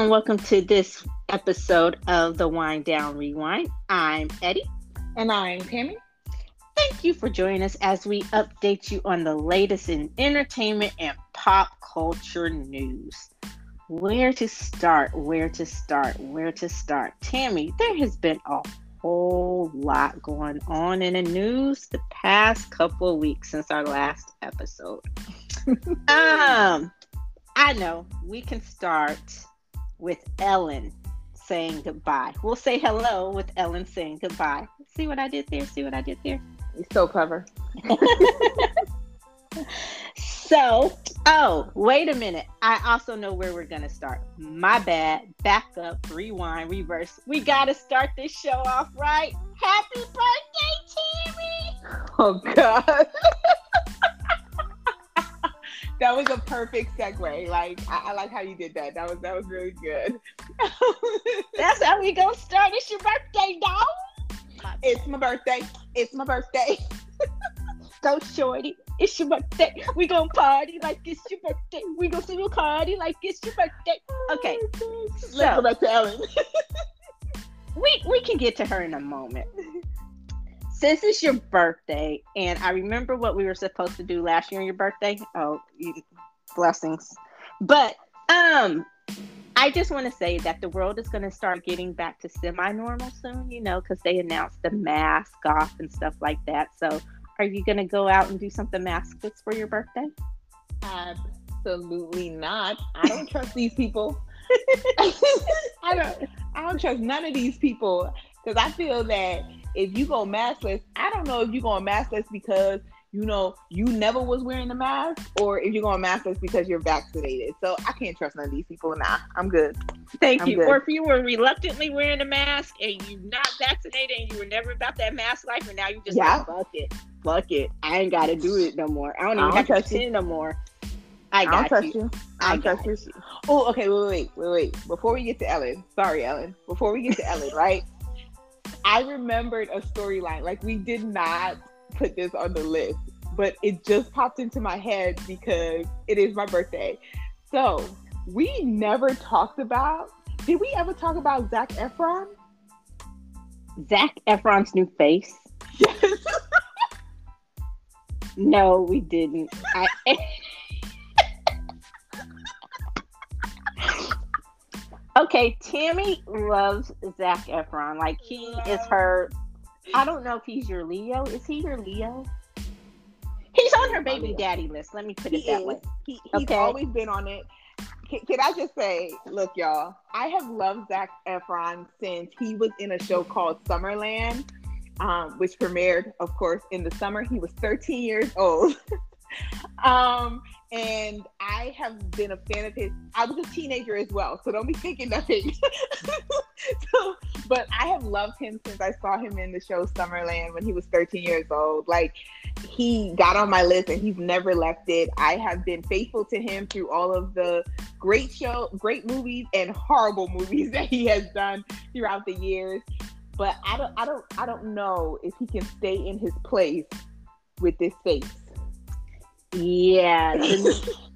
And welcome to this episode of the Wine Down ReWine. I'm Eddie. And I'm Tammy. Thank you for joining us as we update you on the latest in entertainment and pop culture news. Where to start? Where to start? Where to start? Tammy, there has been a whole lot going on in the news the past couple of weeks since our last episode. um, I know we can start with Ellen saying goodbye. We'll say hello with Ellen saying goodbye. See what I did there? See what I did there? You're so clever. so, oh, wait a minute. I also know where we're going to start. My bad. Back up, rewind, reverse. We got to start this show off right. Happy birthday, Tammy! Oh, God. that was a perfect segue. Like I, I, like how you did that. That was that was really good. That's how we gonna start. It's your birthday, dog. It's my birthday. It's my birthday. Go shorty. It's your birthday. We gonna party like it's your birthday. We gonna sing a party like it's your birthday. Oh, okay. Oh Let's so, go back to Ellen. we we can get to her in a moment since it's your birthday, and I remember what we were supposed to do last year on your birthday. Oh, blessings. But um, I just want to say that the world is going to start getting back to semi-normal soon. You know, because they announced the mask off and stuff like that. So, are you going to go out and do something maskless for your birthday? Absolutely not. I don't trust these people. I don't. I don't trust none of these people because I feel that if you go maskless, I don't know if you're going maskless because you know you never was wearing a mask, or if you're going maskless because you're vaccinated. So I can't trust none of these people. Nah, I'm good. Thank I'm you. good. Or if you were reluctantly wearing a mask and you're not vaccinated and you were never about that mask life, and now you just yeah. like, fuck it, fuck it. I ain't got to do it no more. I don't even I don't have to pretend no more. I got I don't trust you. you. I, I trust you. you. Oh, okay. Wait, wait, wait, wait. Before we get to Ellen, sorry, Ellen. Before we get to Ellen, right? I remembered a storyline. Like we did not put this on the list, but it just popped into my head because it is my birthday. So we never talked about. Did we ever talk about Zac Efron? Zac Efron's new face. Yes. no, we didn't. I, Okay, Tammy loves Zac Efron. Like he is her. I don't know if he's your Leo. Is he your Leo? He's on her baby daddy list. Let me put it he that is. way. He, he's okay. always been on it. Can, can, I just say, look, y'all, I have loved Zac Efron since he was in a show called Summerland, um, which premiered, of course, in the summer. He was 13 years old. um, and I have been a fan of his. I was a teenager as well, so don't be thinking nothing. so, but I have loved him since I saw him in the show Summerland when he was 13 years old. Like he got on my list and he's never left it. I have been faithful to him through all of the great show, great movies and horrible movies that he has done throughout the years. But I don't, I don't, I don't know if he can stay in his place with this face. Yeah.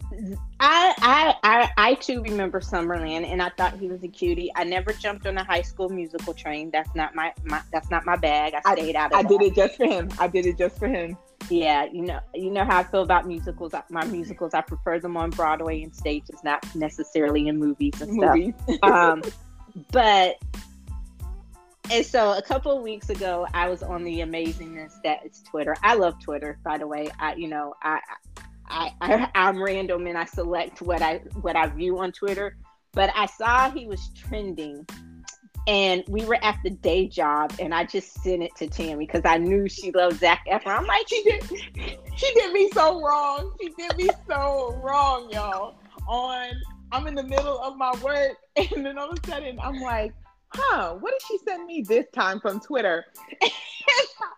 I, I I I too remember Summerland and I thought he was a cutie. I never jumped on a high school musical train. That's not my, my that's not my bag. I stayed I, out of it. I that. did it just for him. I did it just for him. Yeah, you know you know how I feel about musicals. My musicals I prefer them on Broadway and stages, not necessarily in movies and movies. stuff. um but and so a couple of weeks ago I was on the amazingness that is Twitter. I love Twitter, by the way. I you know, I I, I I'm random and I select what I what I view on Twitter. But I saw he was trending, and we were at the day job, and I just sent it to Tammy because I knew she loved Zac Efron. I'm like, she did, she did me so wrong. She did me so wrong, y'all. On I'm in the middle of my work, and then all of a sudden I'm like, huh, what did she send me this time from Twitter? and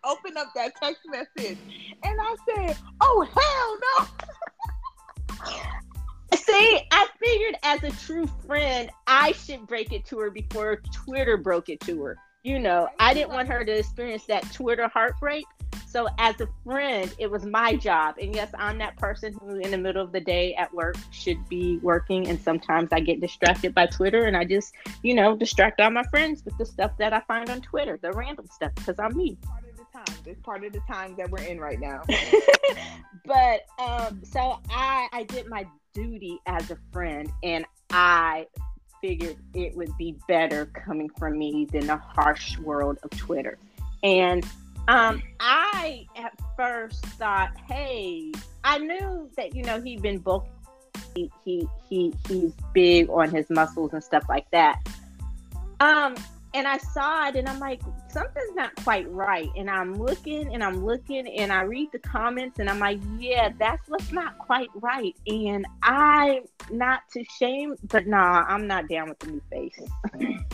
opened up that text message and I said, oh, hell no. See, I figured as a true friend, I should break it to her before Twitter broke it to her. You know, I didn't want her to experience that Twitter heartbreak. so as a friend, it was my job. And yes, I'm that person who in the middle of the day at work should be working. And sometimes I get distracted by Twitter and I just, you know, distract all my friends with the stuff that I find on Twitter, the random stuff, because I'm me. Part of time. It's part of the time that we're in right now. but um, so I I did my duty as a friend and I figured it would be better coming from me than the harsh world of Twitter. And um, I at first thought, hey, I knew that you know he'd been booked. He, he he he's big on his muscles and stuff like that. Um, and I saw it, and I'm like, something's not quite right. And I'm looking, and I'm looking, and I read the comments, and I'm like, yeah, that's what's not quite right. And I'm not to shame, but nah, I'm not down with the new face.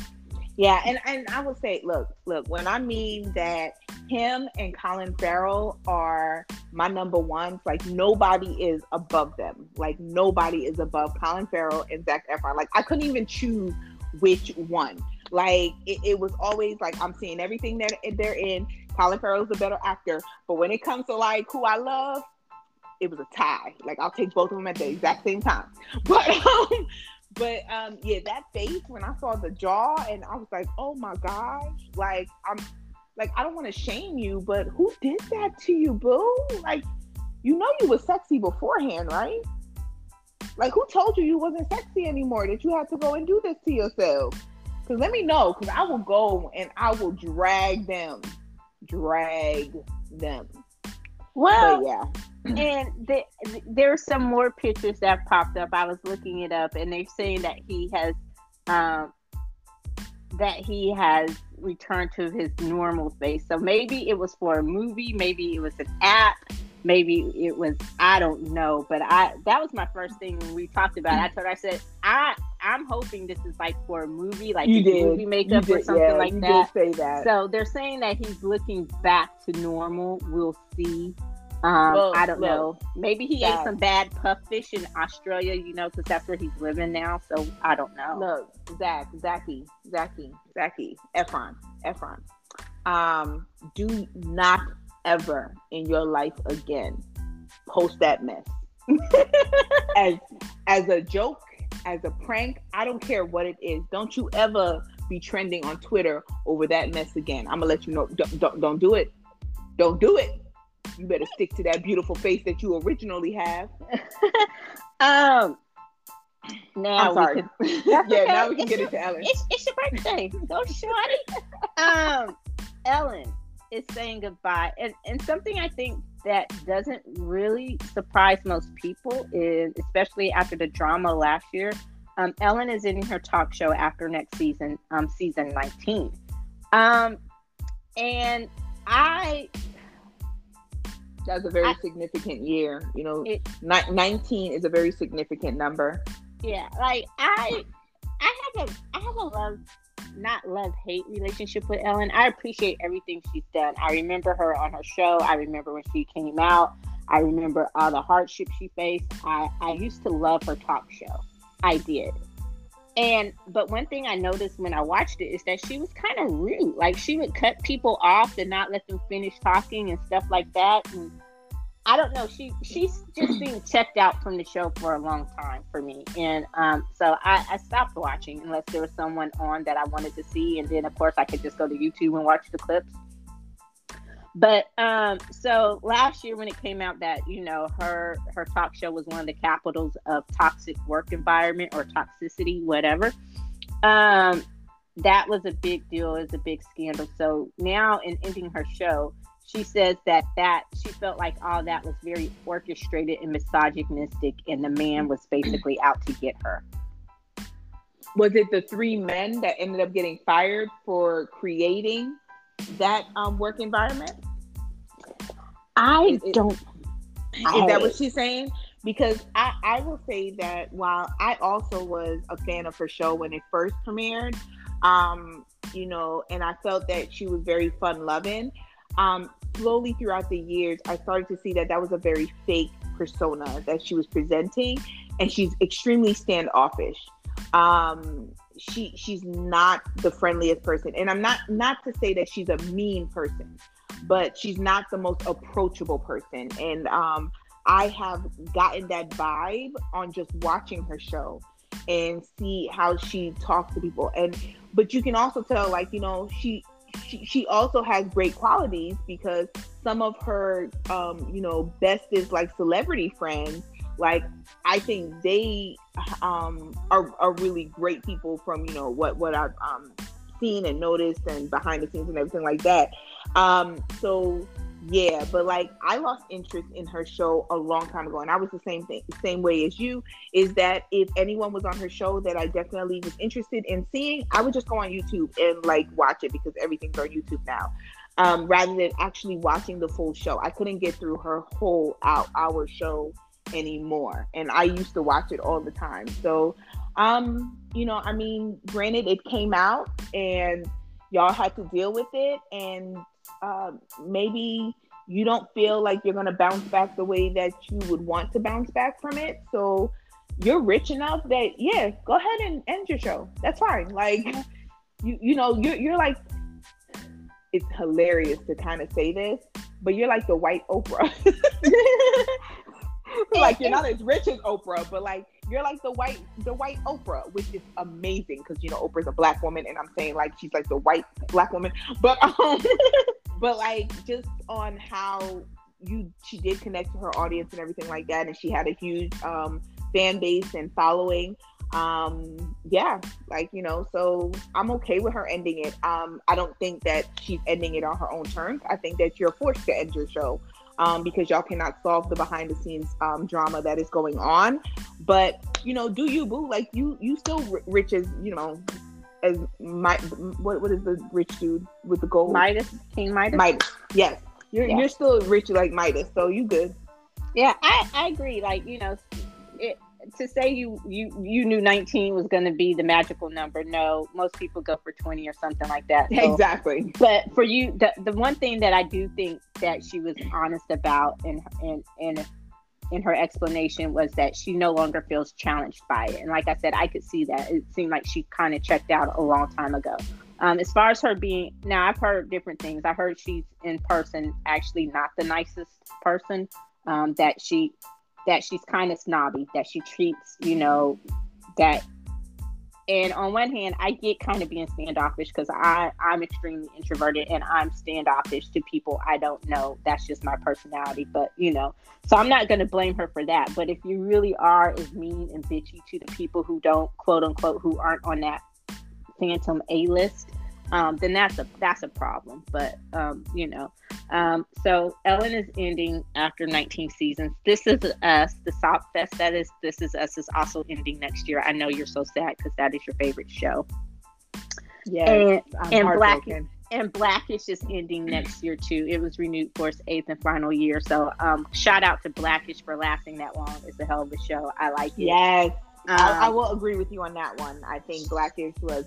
Yeah, and, and I will say, look, look, when I mean that him and Colin Farrell are my number ones, like nobody is above them. Like nobody is above Colin Farrell and Zac Efron. Like I couldn't even choose which one. Like it, it was always like I'm seeing everything that they're in. Colin Farrell's a better actor, but when it comes to like who I love, it was a tie. Like I'll take both of them at the exact same time. But um, but um, yeah, that face when I saw the jaw and I was like, oh my gosh, like I'm like I don't want to shame you, but who did that to you, boo? Like, you know you was sexy beforehand, right? Like who told you you wasn't sexy anymore? That you had to go and do this to yourself? Cause let me know, cause I will go and I will drag them, drag them. Well, but yeah and the, there's some more pictures that popped up. I was looking it up, and they're saying that he has, um, that he has returned to his normal face. So maybe it was for a movie, maybe it was an app, maybe it was I don't know. But I that was my first thing when we talked about. It. I told her I said I I'm hoping this is like for a movie, like you did. movie makeup did, or something yeah, like you that. Did say that. So they're saying that he's looking back to normal. We'll see. Um, look, I don't look, know. Maybe he ate some bad puff fish in Australia, you know, because that's where he's living now. So I don't know. Look, Zac, Zachy, Zachy, Zachy, Efron, Efron. Um, do not ever in your life again post that mess. as as a joke, as a prank, I don't care what it is. Don't you ever be trending on Twitter over that mess again. I'm gonna let you know. Don't don't, don't do it. Don't do it you better stick to that beautiful face that you originally have. um, now I'm sorry. Can, yeah, now we can get into Ellen. It's, it's your birthday. Go shorty. um, Ellen is saying goodbye, and and something I think that doesn't really surprise most people is, especially after the drama last year. Um, Ellen is in her talk show after next season, um, season 19. Um, and I that's a very I, significant year. You know, it, 19 is a very significant number. Yeah, like I, I have a, I have a love, not love hate relationship with Ellen. I appreciate everything she's done. I remember her on her show. I remember when she came out. I remember all the hardships she faced. I, I used to love her talk show. I did. And but one thing I noticed when I watched it is that she was kind of rude. Like she would cut people off and not let them finish talking and stuff like that. And I don't know. She she's just being checked out from the show for a long time for me. And um, so I, I stopped watching unless there was someone on that I wanted to see. And then of course I could just go to YouTube and watch the clips. But um, so last year when it came out that you know her her talk show was one of the capitals of toxic work environment or toxicity, whatever. Um, that was a big deal. It was a big scandal. So now in ending her show, she says that that she felt like all that was very orchestrated and misogynistic, and the man was basically out to get her. Was it the three men that ended up getting fired for creating that um, work environment? I is, don't. Is that what she's saying? Because I, I will say that while I also was a fan of her show when it first premiered, um, you know, and I felt that she was very fun loving. Um, slowly throughout the years, I started to see that that was a very fake persona that she was presenting, and she's extremely standoffish. Um, she she's not the friendliest person and i'm not not to say that she's a mean person but she's not the most approachable person. And um, I have gotten that vibe on just watching her show and see how she talks to people. And but you can also tell, like you know, she she, she also has great qualities because some of her um, you know bestest like celebrity friends. Like i think they um, are, are really great people from you know what what i've um, seen and noticed and behind the scenes and everything like that. Um, so yeah but like i lost interest in her show a long time ago and i was the same thing same way as you is that if anyone was on her show that i definitely was interested in seeing i would just go on youtube and like watch it because everything's on youtube now um, rather than actually watching the full show. I couldn't get through her whole hour, hour show anymore and i used to watch it all the time. So um you know i mean granted it came out and y'all had to deal with it and uh, maybe you don't feel like you're going to bounce back the way that you would want to bounce back from it. So you're rich enough that yeah, go ahead and end your show. That's fine. Like you you know, you're you're like it's hilarious to kind of say this, but you're like the white Oprah. like you're not as rich as Oprah, but like you're like the white the white Oprah, which is amazing because you know Oprah's a black woman, and I'm saying like she's like the white black woman, but um, but like just on how you she did connect to her audience and everything like that and she had a huge um fan base and following um yeah like you know so i'm okay with her ending it. Um i don't think that she's ending it on her own terms. I think that you're forced to end your show um because y'all cannot solve the behind the scenes um drama that is going on. But you know do you boo? Like you you still rich as you know as my what what is the rich dude with the gold? Midas, King Midas. Midas, yes. You're yeah. you're still rich like Midas, so you good. Yeah, I I agree. Like you know, it, to say you you you knew 19 was going to be the magical number. No, most people go for 20 or something like that. So, exactly. But for you, the the one thing that I do think that she was honest about and and and in her explanation was that she no longer feels challenged by it. And like I said, I could see that. It seemed like she kind of checked out a long time ago. Um, as far as her being, now I've heard different things. I heard she's in person actually not the nicest person. Um, that she that she's kind of snobby. That she treats you know that and on one hand, I get kind of being standoffish because I I'm extremely introverted and I'm standoffish to people I don't know. That's just my personality. But you know, so I'm not going to blame her for that. But if you really are as mean and bitchy to the people who don't quote unquote who aren't on that phantom A list, um, then that's a that's a problem. But um, you know, um, so Ellen is ending after 19 seasons. This is us. The Sop Fest that is This Is Us is also ending next year. I know you're so sad because that is your favorite show. Yeah, and, and Black and Blackish is ending next year too. It was renewed for its eighth and final year. So um, shout out to Blackish for lasting that long. It's a hell of a show. I like it. Yes. Um, I, I, will agree with you on that one. I think Blackish was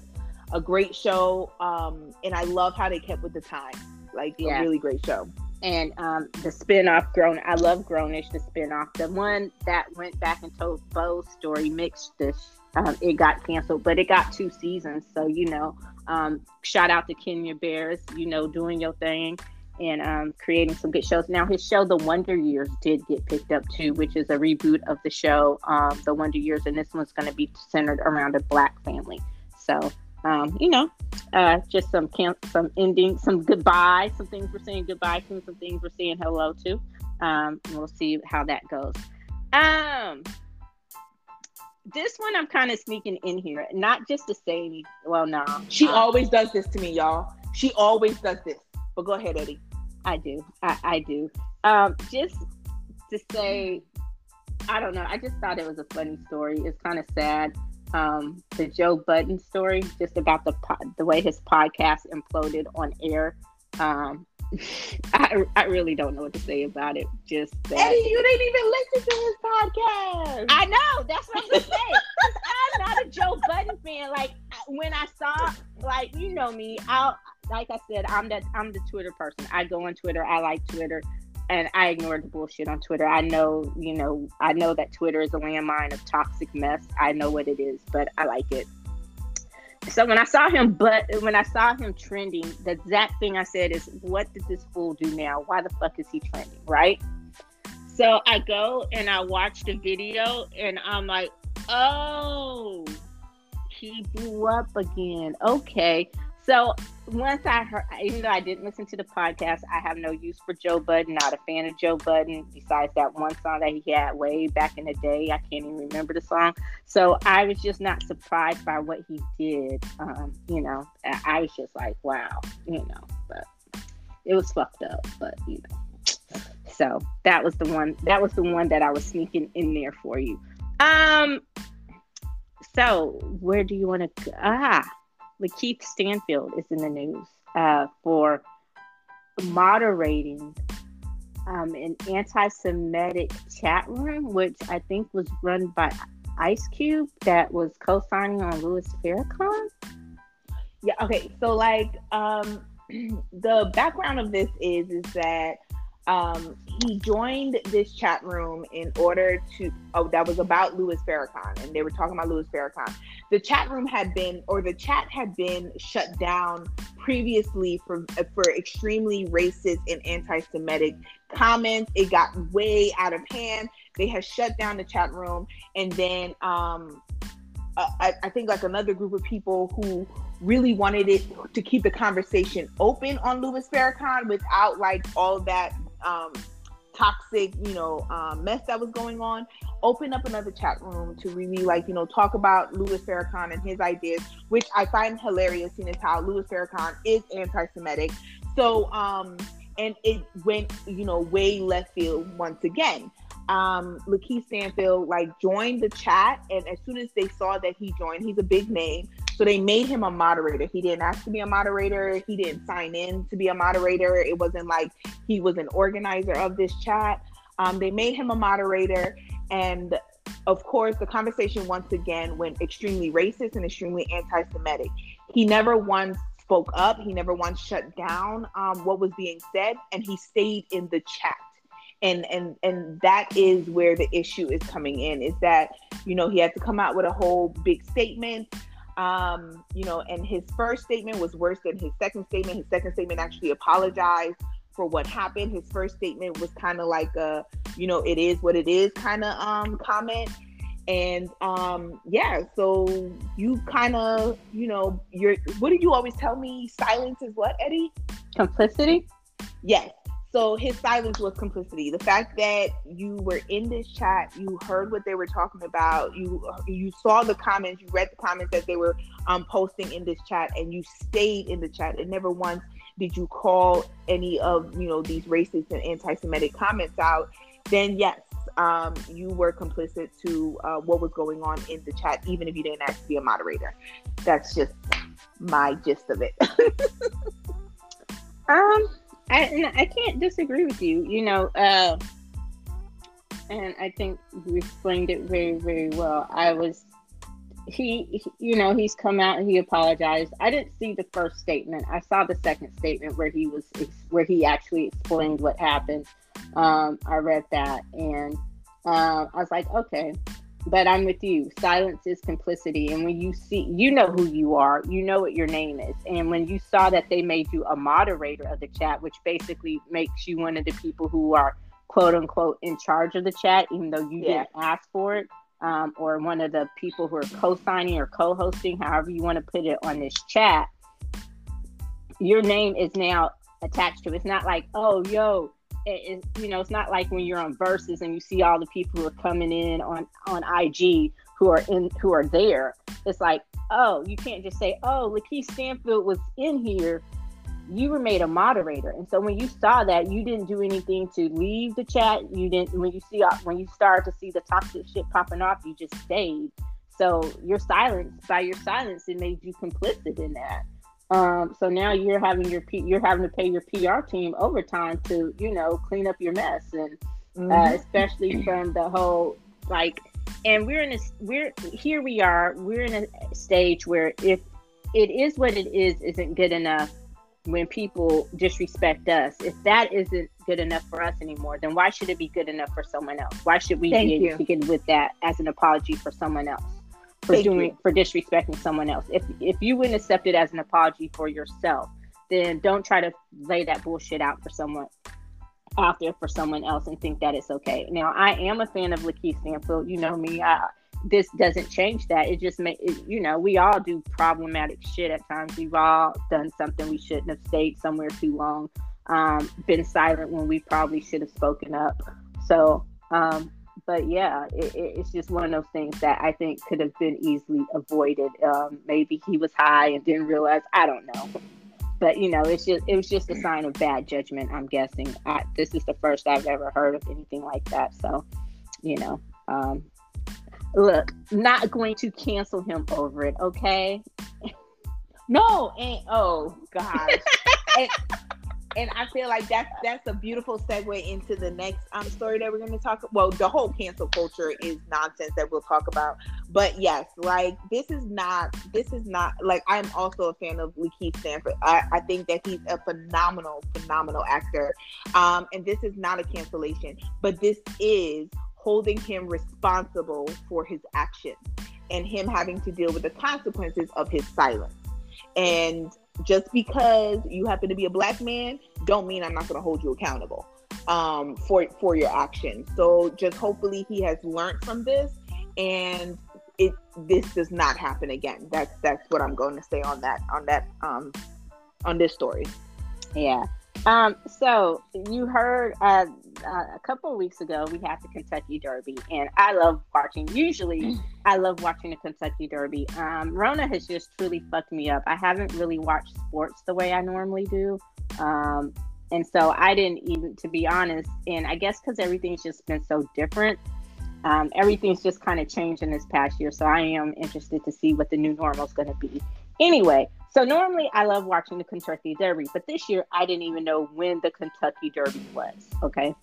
a great show. Um, and I love how they kept with the time. Like yeah. a really great show. And um, the spinoff Grown, I love Grownish, the spinoff. The one that went back and told Bow's story, mixed-ish, um, it got canceled, but it got two seasons. So, you know, um, shout out to Kenya Barris, you know, doing your thing and um, creating some good shows. Now, his show, The Wonder Years, did get picked up too, which is a reboot of the show, um, The Wonder Years, and this one's going to be centered around a black family. So um, you know, uh, just some camp, some ending, some goodbye, some things we're saying goodbye to, some things we're saying hello to. Um, we'll see how that goes. Um, this one I'm kind of sneaking in here, not just to say any. Well, no, she um, always does this to me, y'all. She always does this. But go ahead, Eddie. I do. I, I do. Um, just to say, I don't know. I just thought it was a funny story. It's kind of sad um, the Joe Budden story, just about the the way his podcast imploded on air. Um, I, I really don't know what to say about it. Just that. Eddie, you didn't even listen to his podcast. I know. That's what I'm gonna say. I'm not a Joe Budden fan. Like when I saw, like you know me, I'll like I said, I'm that I'm the Twitter person. I go on Twitter. I like Twitter and I ignored the bullshit on Twitter. I know, you know, I know that Twitter is a landmine of toxic mess. I know what it is, but I like it. so when I saw him, but when I saw him trending, the exact thing I said is, "What did this fool do now? Why the fuck is he trending?" Right. So I go and I watch the video, and I'm like, "Oh, he blew up again." Okay, so once I heard, even though I didn't listen to the podcast, I have no use for Joe Budden. Not a fan of Joe Budden. Besides that one song that he had way back in the day, I can't even remember the song. So I was just not surprised by what he did. Um, you know, I was just like, wow, you know. But it was fucked up. But you know, so that was the one. That was the one that I was sneaking in there for you. Um. So where do you want to? Ah Lakeith Stanfield is in the news uh, for moderating um, an anti-Semitic chat room, which I think was run by Ice Cube, that was co-signing on Louis Farrakhan. Yeah. Okay. So, like, um, the background of this is is that um, he joined this chat room in order to oh that was about Louis Farrakhan and they were talking about Louis Farrakhan. The chat room had been or the chat had been shut down previously for for extremely racist and anti-Semitic comments. It got way out of hand. They had shut down the chat room and then um, I, I think like another group of people who really wanted it to keep the conversation open on Louis Farrakhan without like all that um, toxic, you know, um, mess that was going on, open up another chat room to really like, you know, talk about Louis Farrakhan and his ideas, which I find hilarious, seeing as how Louis Farrakhan is anti-Semitic. So, um, and it went, you know, way left field once again. Um, Lakeith Stanfield like joined the chat, and as soon as they saw that he joined, he's a big name. So they made him a moderator. He didn't ask to be a moderator. He didn't sign in to be a moderator. It wasn't like he was an organizer of this chat. Um, they made him a moderator. And of course, the conversation once again went extremely racist and extremely anti Semitic. He never once spoke up, he never once shut down um, what was being said, and he stayed in the chat and and and that is where the issue is coming in is that you know he had to come out with a whole big statement um, you know, and his first statement was worse than his second statement. His second statement actually apologized for what happened. His first statement was kind of like a, you know, it is what it is kind of um comment. And um yeah, so you kind of, you know, you're what did you always tell me? Silence is what, Eddie? Complicity? Yes. So his silence was complicity. The fact that you were in this chat, you heard what they were talking about, you you saw the comments, you read the comments that they were um, posting in this chat, and you stayed in the chat. And never once did you call any of you know these racist and anti-Semitic comments out. Then yes, um, you were complicit to uh, what was going on in the chat, even if you didn't to be a moderator. That's just my gist of it. um I, I can't disagree with you. You know, uh, and I think you explained it very, very well. I was, he, you know, he's come out and he apologized. I didn't see the first statement. I saw the second statement where he was, where he actually explained what happened. Um, I read that and uh, I was like, okay, but I'm with you. Silence is complicity. And when you see, you know who you are, you know what your name is. And when you saw that they made you a moderator of the chat, which basically makes you one of the people who are quote unquote in charge of the chat, even though you yeah. didn't ask for it, um, or one of the people who are co signing or co hosting, however you want to put it on this chat, your name is now attached to it. It's not like, oh, yo, you know, it's not like when you're on Verzuz and you see all the people who are coming in on on IG who are in who are there. It's like, oh, you can't just say, oh, Lakeith Stanfield was in here. You were made a moderator, and so when you saw that, you didn't do anything to leave the chat. You didn't. When you see when you start to see the toxic shit popping off, you just stayed. So your silence, by your silence, it made you complicit in that. Um, so now you're having your P- you're having to pay your PR team overtime to you know clean up your mess, and uh, mm-hmm. uh, especially from the whole like, and we're in a we're here we are we're in a stage where if it is what it is isn't good enough when people disrespect us. If that isn't good enough for us anymore then why should it be good enough for someone else? Why should we Thank be get with that as an apology for someone else for doing for disrespecting someone else. If if you wouldn't accept it as an apology for yourself, then don't try to lay that bullshit out for someone out there for someone else and think that it's okay. Now, I am a fan of Lakeith Stanfield. You know me. I, this doesn't change that. It just make you know we all do problematic shit at times. We've all done something we shouldn't have stayed somewhere too long, um, been silent when we probably should have spoken up. So, um, but yeah, it, it's just one of those things that I think could have been easily avoided. Um, maybe he was high and didn't realize. I don't know but you know it's just it was just a sign of bad judgment i'm guessing I, this is the first i've ever heard of anything like that so you know um, look not going to cancel him over it okay no and oh gosh and, and I feel like that's that's a beautiful segue into the next um story that we're going to talk. Well, the whole cancel culture is nonsense that we'll talk about. But yes, like this is not this is not like I'm also a fan of Lakeith Stanford. I, I think that he's a phenomenal phenomenal actor. Um, and this is not a cancellation, but this is holding him responsible for his actions and him having to deal with the consequences of his silence. And just because you happen to be a black man don't mean i'm not going to hold you accountable um, for for your actions. So just hopefully he has learned from this and it this does not happen again. That's that's what i'm going to say on that on that um on this story. Yeah um, so you heard uh, uh, a couple of weeks ago we had the Kentucky Derby, and I love watching. Usually, I love watching the Kentucky Derby. Um, Rona has just truly fucked me up. I haven't really watched sports the way I normally do, um, and so I didn't even, to be honest. And I guess because everything's just been so different, um, everything's just kind of changed in this past year. So I am interested to see what the new normal is going to be. Anyway, so normally I love watching the Kentucky Derby, but this year I didn't even know when the Kentucky Derby was. Okay.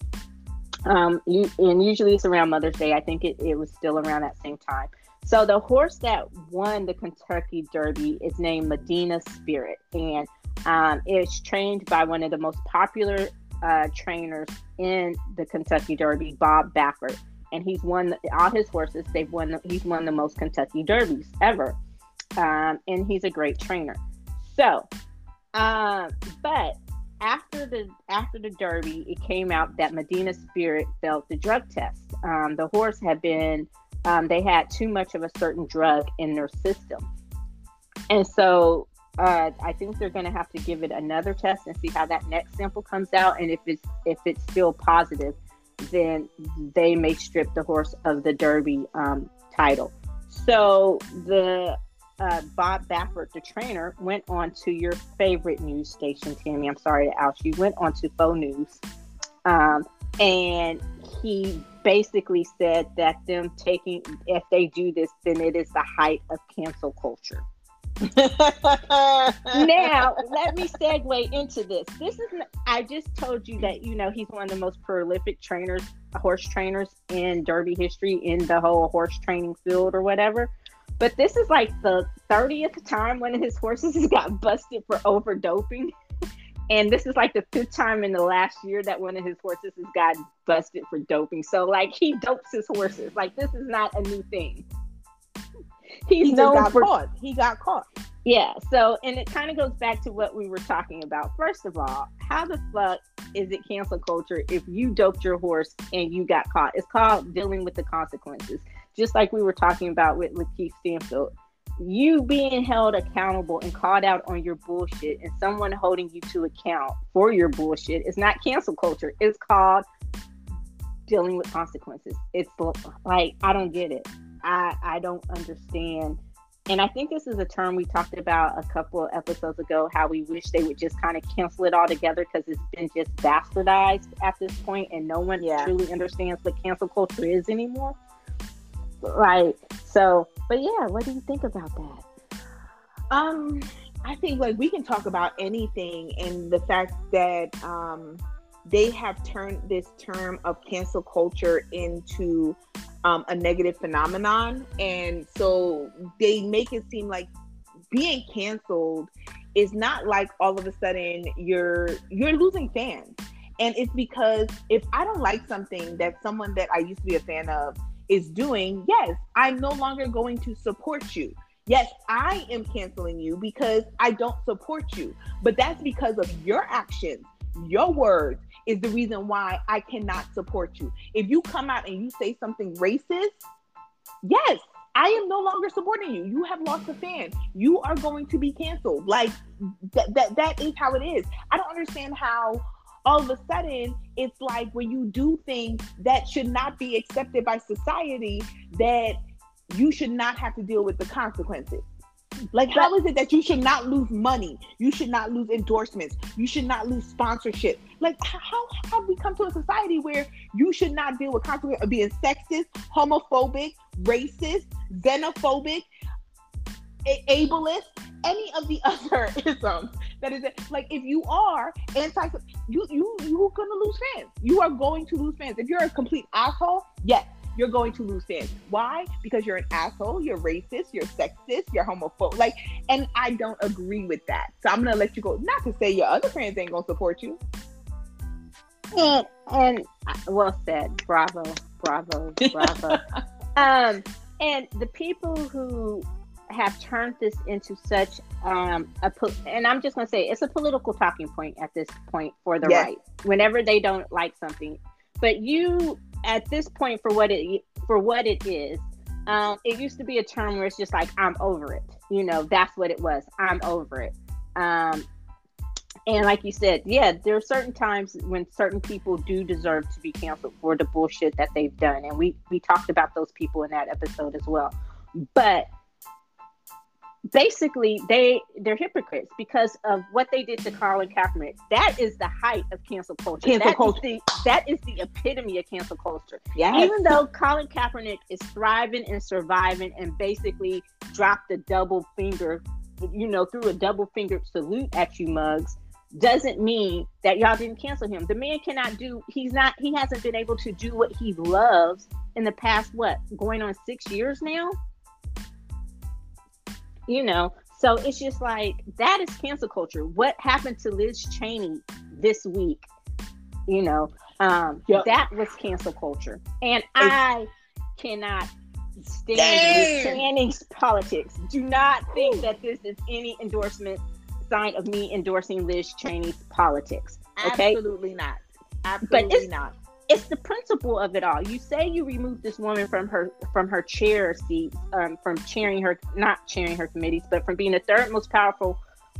Um, and usually it's around Mother's Day. I think it, it was still around that same time. So the horse that won the Kentucky Derby is named Medina Spirit, and um, it's trained by one of the most popular uh, trainers in the Kentucky Derby, Bob Baffert, and he's won all his horses. They've won. He's won the most Kentucky Derbies ever um, and he's a great trainer. So, um, but after the after the Derby, it came out that Medina Spirit failed the drug test. Um, the horse had been um, they had too much of a certain drug in their system, and so uh, I think they're going to have to give it another test and see how that next sample comes out. And if it's if it's still positive, then they may strip the horse of the Derby um, title. So the uh, Bob Baffert, the trainer, went on to your favorite news station, Tammy. I'm sorry to out you. Went on to Faux News, um, and he basically said that them taking, if they do this, then it is the height of cancel culture. now let me segue into this. This is I just told you that you know he's one of the most prolific trainers, horse trainers in Derby history in the whole horse training field or whatever. But this is like the 30th time one of his horses has got busted for over doping. And this is like the fifth time in the last year that one of his horses has got busted for doping. So like he dopes his horses. Like this is not a new thing. He's he known for caught. He got caught. Yeah. So and it kind of goes back to what we were talking about. First of all, how the fuck is it cancel culture if you doped your horse and you got caught? It's called dealing with the consequences just like we were talking about with Lakeith Stanfield, you being held accountable and called out on your bullshit and someone holding you to account for your bullshit is not cancel culture. It's called dealing with consequences. It's like I don't get it. I I don't understand. And I think this is a term we talked about a couple of episodes ago how we wish they would just kind of cancel it all together because it's been just bastardized at this point and no one yeah. truly understands what cancel culture is anymore. Like so, but yeah, what do you think about that? Um, I think like we can talk about anything, and the fact that um, they have turned this term of cancel culture into um, a negative phenomenon, and so they make it seem like being canceled is not like all of a sudden you're you're losing fans. And it's because if i don't like something that someone that i used to be a fan of is doing, yes, I'm no longer going to support you. Yes, I am canceling you because I don't support you, but that's because of your actions, your words is the reason why I cannot support you. If you come out and you say something racist, yes, I am no longer supporting you. You have lost a fan. You are going to be canceled. Like that that that is how it is. I don't understand how all of a sudden it's like when you do things that should not be accepted by society that you should not have to deal with the consequences. Like, how is it that you should not lose money? You should not lose endorsements. You should not lose sponsorship. Like, how have we come to a society where you should not deal with consequences of being sexist, homophobic, racist, xenophobic, ableist, any of the other isms? That is. Like, if you are anti, you you you're gonna lose fans. You are going to lose fans. If you're a complete asshole, yes, you're going to lose fans. Why? Because you're an asshole, you're racist, you're sexist, you're homophobic. Like, and I don't agree with that. So I'm gonna let you go. Not to say your other friends ain't gonna support you. And, and uh, well said. Bravo, bravo, bravo. um, and the people who have turned this into such um, a po- and I'm just going to say it's a political talking point at this point for the yes. right. Whenever they don't like something, but you at this point for what it for what it is um, it used to be a term where it's just like i'm over it. You know that's what it was. I'm over it. Um, and like you said yeah there are certain times when certain people do deserve to be canceled for the bullshit that they've done. And we we talked about those people in that episode as well. But basically they they're hypocrites because of what they did to Colin Kaepernick. That is the height of cancel culture. Cancel that culture. Is the, that is the epitome of cancel culture. Yes. Even though Colin Kaepernick is thriving and surviving and basically dropped a double finger, you know, through a double fingered salute at you mugs, doesn't mean that y'all didn't cancel him. The man cannot do, he's not, he hasn't been able to do what he loves in the past, what, going on six years now? You know? So it's just like that is cancel culture. What happened to liz cheney this week? You know um yep. that was cancel culture. And i cannot stand Liz Cheney's politics. Do not think that this is any endorsement sign of me endorsing liz cheney's politics okay? Absolutely not. Absolutely but it's, not it's the principle of it all. You say you remove this woman from her from her chair seat, um, from chairing her, not chairing her committees, but from being the third most powerful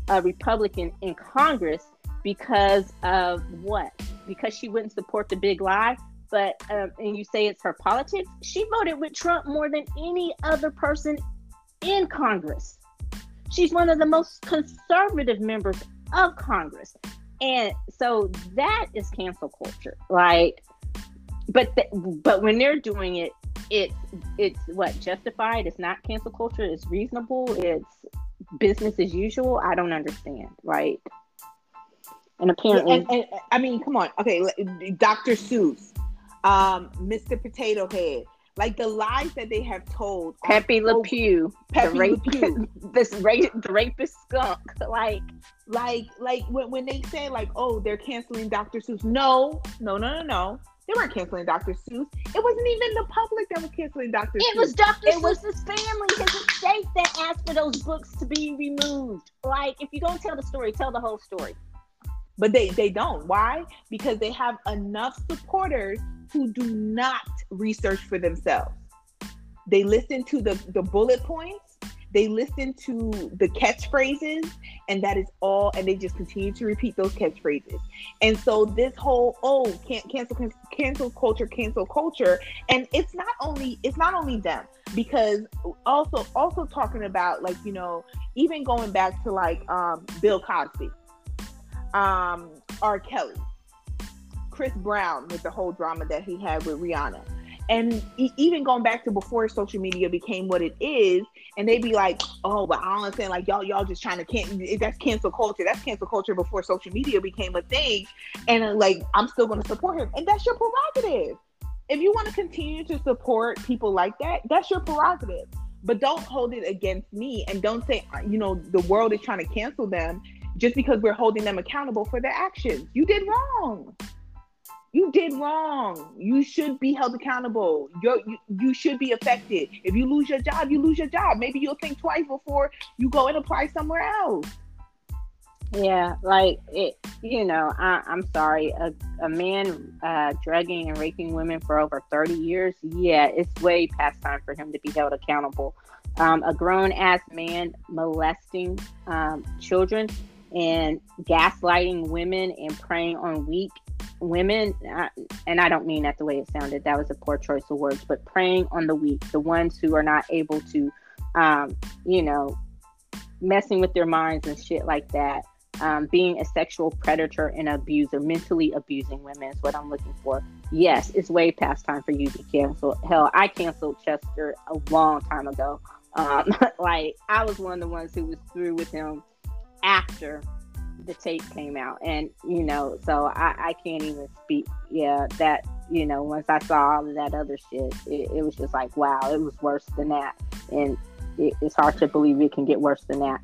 uh, Republican in Congress because of what? Because she wouldn't support the big lie. But um, and you say it's her politics. She voted with Trump more than any other person in Congress. She's one of the most conservative members of Congress. And so that is cancel culture. Like but th- but when they're doing it, it's it's what justified. It's not cancel culture. It's reasonable. It's business as usual. I don't understand. Right. And apparently, and, and, I mean, come on. Okay, Dr. Seuss, um, Mr. Potato Head, like the lies that they have told. Pepe Le Pew, Pepe Le Pew, this rape, the rapist skunk. Like, like, like when, when they say like, oh, they're canceling Dr. Seuss. No, no, no, no, no. They weren't canceling Dr. Seuss. It wasn't even the public that was canceling Dr. It Seuss. was Dr. It Seuss's was... family, his estate, that asked for those books to be removed. Like, if you don't tell the story, tell the whole story. But they, they don't. Why? Because they have enough supporters who do not research for themselves. They listen to the, the bullet points they listen to the catchphrases and that is all and they just continue to repeat those catchphrases. And so this whole oh can't cancel cancel culture cancel culture. And it's not only it's not only them because also also talking about like you know even going back to like um bill cosby um r. Kelly chris brown with the whole drama that he had with rihanna and even going back to before social media became what it is, and they be like, "Oh, but I understand. Like y'all, y'all just trying to can that's cancel culture. That's cancel culture before social media became a thing." And uh, like, I'm still going to support him, and that's your prerogative. If you want to continue to support people like that, that's your prerogative. But don't hold it against me, and don't say, uh, you know, the world is trying to cancel them just because we're holding them accountable for their actions. You did wrong. You did wrong. You should be held accountable. You're, you you should be affected. If you lose your job, you lose your job. Maybe you'll think twice before you go and apply somewhere else. Yeah, like it. You know, I, am sorry. A, a man uh, drugging and raping women for over 30 years. Yeah, it's way past time for him to be held accountable. Um, a grown ass man molesting um, children and gaslighting women and preying on weak women, and I don't mean that the way it sounded, that was a poor choice of words, but preying on the weak, the ones who are not able to, um, you know, messing with their minds and shit like that. Um, being a sexual predator and abuser, mentally abusing women is what I'm looking for. Yes, it's way past time for you to cancel. Hell, I canceled Chester a long time ago. Um, like I was one of the ones who was through with him after the tape came out. And you know so i i can't even speak yeah that you know once i saw all of that other shit it, it was just like wow it was worse than that. And it, it's hard to believe it can get worse than that.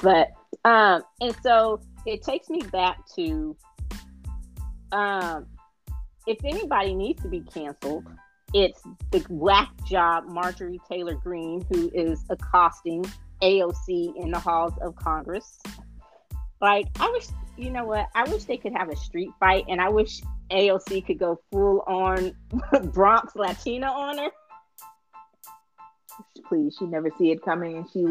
But um and so it takes me back to um if anybody needs to be canceled it's the whack job marjorie taylor greene who is accosting aoc in the halls of congress like, I wish, you know what? I wish they could have a street fight, and I wish AOC could go full on Bronx Latina on her. Please, she never see it coming, and she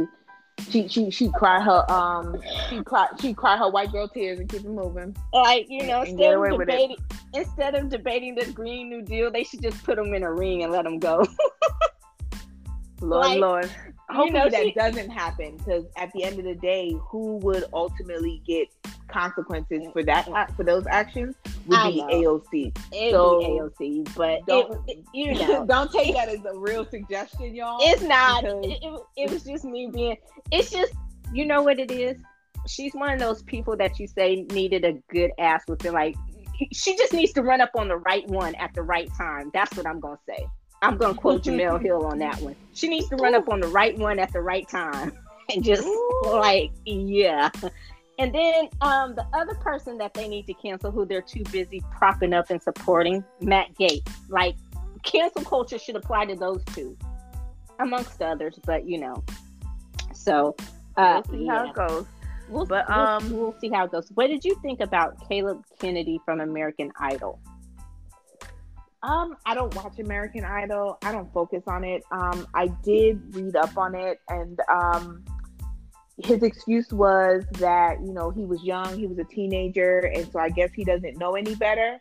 she she she cry her um she cry she cry her white girl tears and keep it moving. Like you know, instead of debating instead of debating this Green New Deal, they should just put them in a ring and let them go. Lord, like, Lord. Hopefully you know, that she, doesn't happen because at the end of the day, who would ultimately get consequences for that for those actions would I be know. AOC. It'd so AOC, but don't, it, you know, don't take that as a real suggestion, y'all. It's not. It, it, it was just me being. It's just you know what it is. She's one of those people that you say needed a good ass whooping. Like she just needs to run up on the right one at the right time. That's what I'm gonna say. I'm gonna quote Jemele Hill on that one. She needs to run up on the right one at the right time and just Ooh. like yeah. And then um, the other person that they need to cancel, who they're too busy propping up and supporting, Matt Gaetz. Like cancel culture should apply to those two, amongst others. But you know, so uh, we'll see yeah. how it goes. We'll, but um, we'll, we'll see how it goes. What did you think about Caleb Kennedy from American Idol? Um, I don't watch American Idol. I don't focus on it. Um, I did read up on it, and um, his excuse was that you know he was young, he was a teenager, and so I guess he doesn't know any better.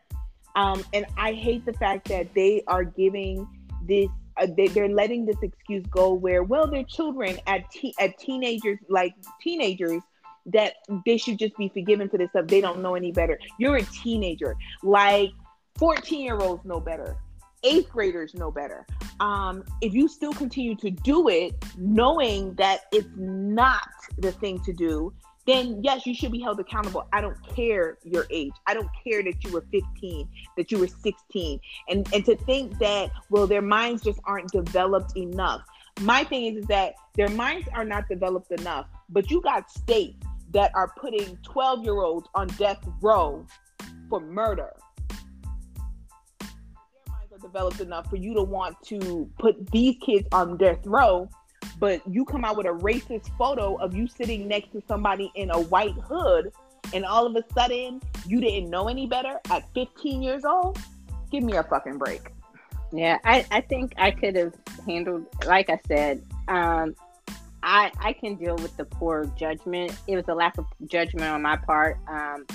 Um, and I hate the fact that they are giving this. Uh, they, are letting this excuse go where well they're children at te- at teenagers like teenagers that they should just be forgiven for this stuff. They don't know any better. You're a teenager. Like 14 year olds know better. Eighth graders know better. Um, if you still continue to do it, knowing that it's not the thing to do, then yes, you should be held accountable. I don't care your age. I don't care that you were 15, that you were 16. And and to think that, well, their minds just aren't developed enough. My thing is, is that their minds are not developed enough, but you got states that are putting 12 year olds on death row for murder developed enough for you to want to put these kids on death row, but you come out with a racist photo of you sitting next to somebody in a white hood, and all of a sudden you didn't know any better at 15 years old? Give me a fucking break. Yeah, I, I think I could have handled, like I said, um, I I can deal with the poor judgment. It was a lack of judgment on my part. Um,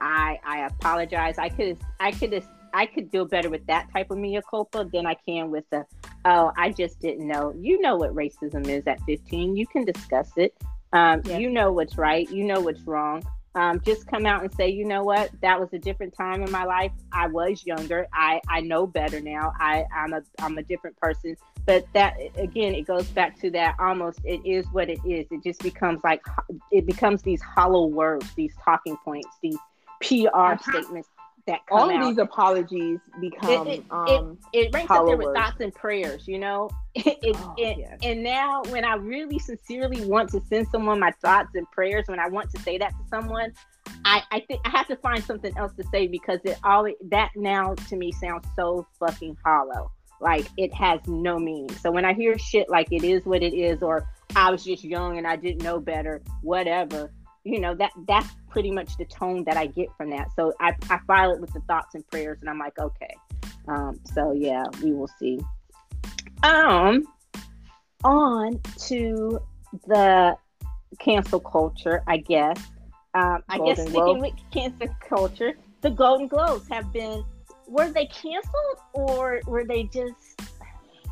I I apologize. I could I could have I could deal better with that type of mea culpa than I can with the, oh, I just didn't know. You know what racism is at 15. You can discuss it. Um, yeah. You know what's right. You know what's wrong. Um, just come out and say, you know what, that was a different time in my life. I was younger. I, I know better now. I, I'm a I'm a different person. But that again, it goes back to that almost it is what it is. It just becomes like it becomes these hollow words, these talking points, these PR statements that all of these apologies become it, it, um, it, it ranks up there with thoughts and prayers you know it, oh, yes. and now when i really sincerely want to send someone my thoughts and prayers when i want to say that to someone I, I think I have to find something else to say because it always that now to me sounds so fucking hollow. Like it has no meaning. So when I hear shit like it is what it is, or I was just young and I didn't know better, whatever, you know, that that's pretty much the tone that I get from that. So I, I file it with the thoughts and prayers and I'm like, okay. Um, so yeah, we will see. Um on to the cancel culture, I guess. Um, I guess sticking Globe. with cancel culture, the Golden Globes have been were they canceled or were they just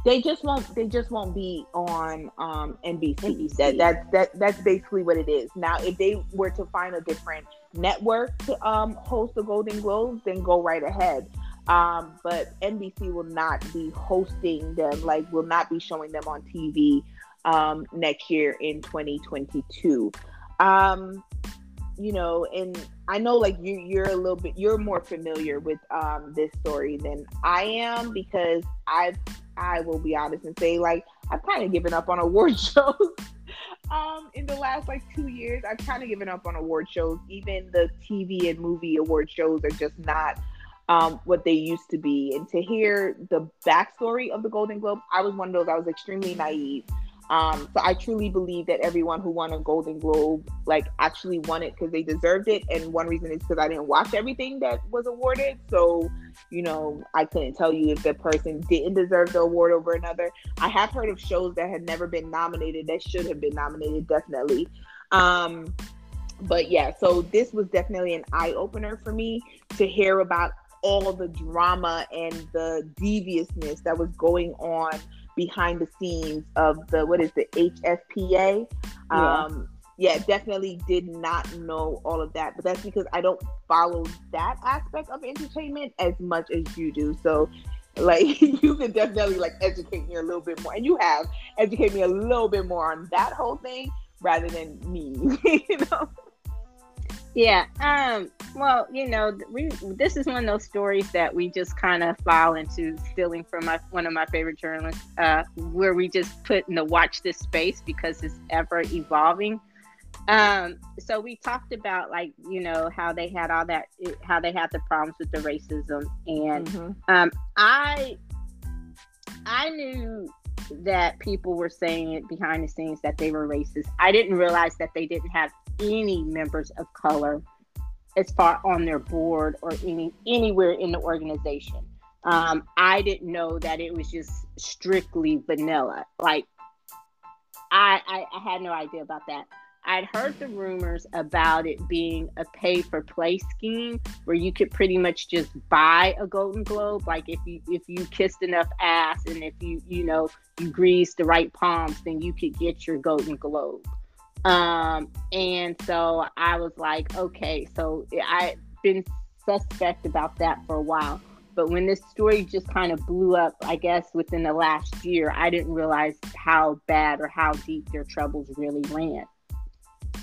they just won't they just won't be on um NBC. NBC. That that that that's basically what it is. Now if they were to find a different network to um host the Golden Globes, then go right ahead. Um, but NBC will not be hosting them, like will not be showing them on TV um next year in 2022. Um you know, and I know like you you're a little bit you're more familiar with um this story than I am because I've I will be honest and say like I've kind of given up on award shows. um in the last like two years, I've kind of given up on award shows. Even the TV and movie award shows are just not um, what they used to be. And to hear the backstory of the Golden Globe, I was one of those. I was extremely naive. Um, so I truly believe that everyone who won a Golden Globe like actually won it because they deserved it. And one reason is because I didn't watch everything that was awarded. So, you know, I couldn't tell you if the person didn't deserve the award over another. I have heard of shows that had never been nominated that should have been nominated, definitely. Um, but yeah, so this was definitely an eye opener for me to hear about all the drama and the deviousness that was going on behind the scenes of the what is the HFPA. Yeah. Um, yeah, definitely did not know all of that, but that's because I don't follow that aspect of entertainment as much as you do. So, like, you can definitely like educate me a little bit more, and you have educate me a little bit more on that whole thing rather than me. you know. Yeah. Um. Well, you know, we this is one of those stories that we just kind of file into stealing from my one of my favorite journalists, uh, where we just put in the watch this space because it's ever evolving. Um. So we talked about like you know how they had all that how they had the problems with the racism and mm-hmm. um I I knew that people were saying it behind the scenes that they were racist. I didn't realize that they didn't have any members of color as far on their board or any anywhere in the organization. Um, I didn't know that it was just strictly vanilla. Like I, I, I had no idea about that. I'd heard the rumors about it being a pay for play scheme where you could pretty much just buy a Golden Globe. Like if you if you kissed enough ass and if you you know you greased the right palms, then you could get your Golden Globe. Um, and so I was like, okay, so I've been suspect about that for a while. But when this story just kind of blew up, I guess within the last year, I didn't realize how bad or how deep their troubles really ran.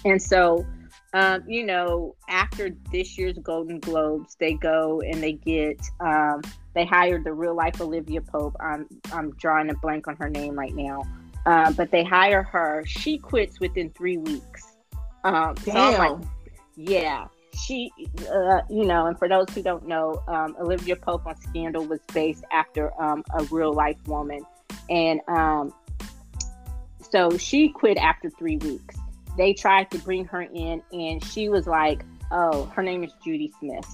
And so, um, you know, after this year's Golden Globes, they go and they get, um, they hired the real life Olivia Pope. I'm, I'm drawing a blank on her name right now. Uh, but they hire her. She quits within three weeks. Um, Damn. So like, yeah, she, uh, you know, and for those who don't know, um, Olivia Pope on Scandal was based after um, a real life woman, and um, so she quit after three weeks. They tried to bring her in, and she was like, "Oh, her name is Judy Smith."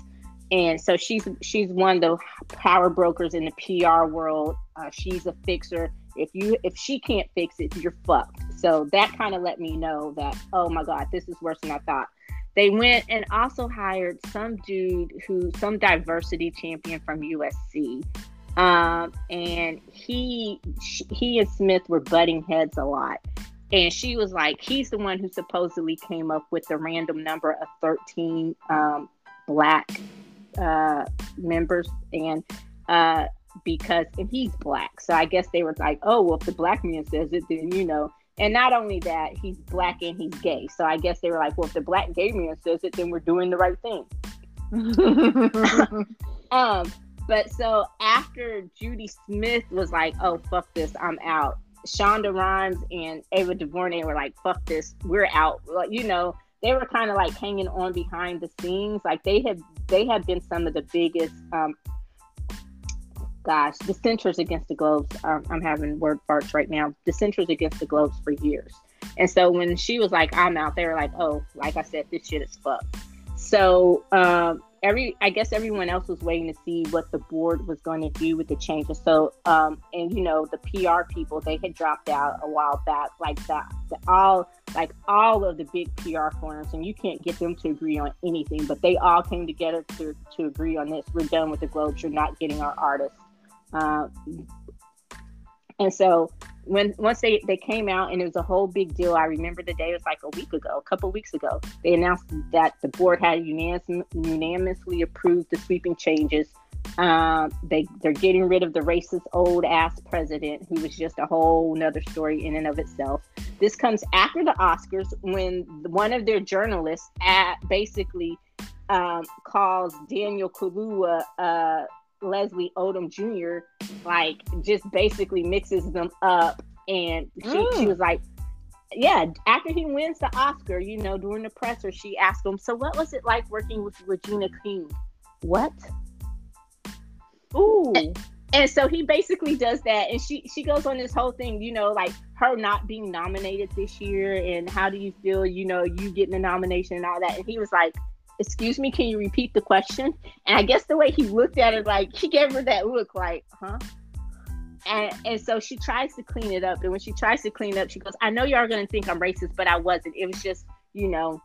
and so she's she's one of the power brokers in the PR world. Uh, she's a fixer. If you if she can't fix it, you're fucked. So that kind of let me know that oh my god, this is worse than I thought. They went and also hired some dude who some diversity champion from USC. Um, and he he and Smith were butting heads a lot. And she was like, he's the one who supposedly came up with the random number of 13 um, black uh, members. And uh, because and he's black. So I guess they were like, oh well, if the black man says it, then you know. And not only that, he's black and he's gay. So I guess they were like, well, if the black gay man says it, then we're doing the right thing. um, but so after Judy Smith was like, oh fuck this, I'm out. Shonda Rhimes and Ava DuVernay were like, fuck this, we're out. Like, you know, they were kind of like hanging on behind the scenes. Like they had, they had been some of the biggest um, gosh, dissenters against the Globes. Um, I'm having word farts right now. Dissenters against the Globes for years. And so when she was like, I'm out, they were like, oh, like I said, this shit is fucked. So um, every, I guess everyone else was waiting to see what the board was going to do with the changes. So, um, and you know, the PR people, they had dropped out a while back, like that, all, like all of the big PR firms, and you can't get them to agree on anything, but they all came together to, to agree on this. We're done with the Globes. You're not getting our artists. Uh, and so when once they, they came out and it was a whole big deal, I remember the day it was like a week ago, a couple weeks ago. They announced that the board had unanimous, unanimously approved the sweeping changes. Um, they they're getting rid of the racist old ass president, who was just a whole nother story in and of itself. This comes after the Oscars when one of their journalists at basically um, calls Daniel Kaluuya uh, Leslie Odom Jr. like just basically mixes them up, and she, mm. she was like, yeah, after he wins the Oscar, you know, during the presser, she asked him, "So what was it like working with Regina King?" What? Ooh. And, and so he basically does that, and she she goes on this whole thing, you know, like her not being nominated this year, and how do you feel, you know, you getting the nomination and all that, and he was like, excuse me, can you repeat the question? And I guess the way he looked at it, like he gave her that look, like, huh? And and so she tries to clean it up. And when she tries to clean up, she goes, I know y'all are gonna think I'm racist, but I wasn't. It was just, you know.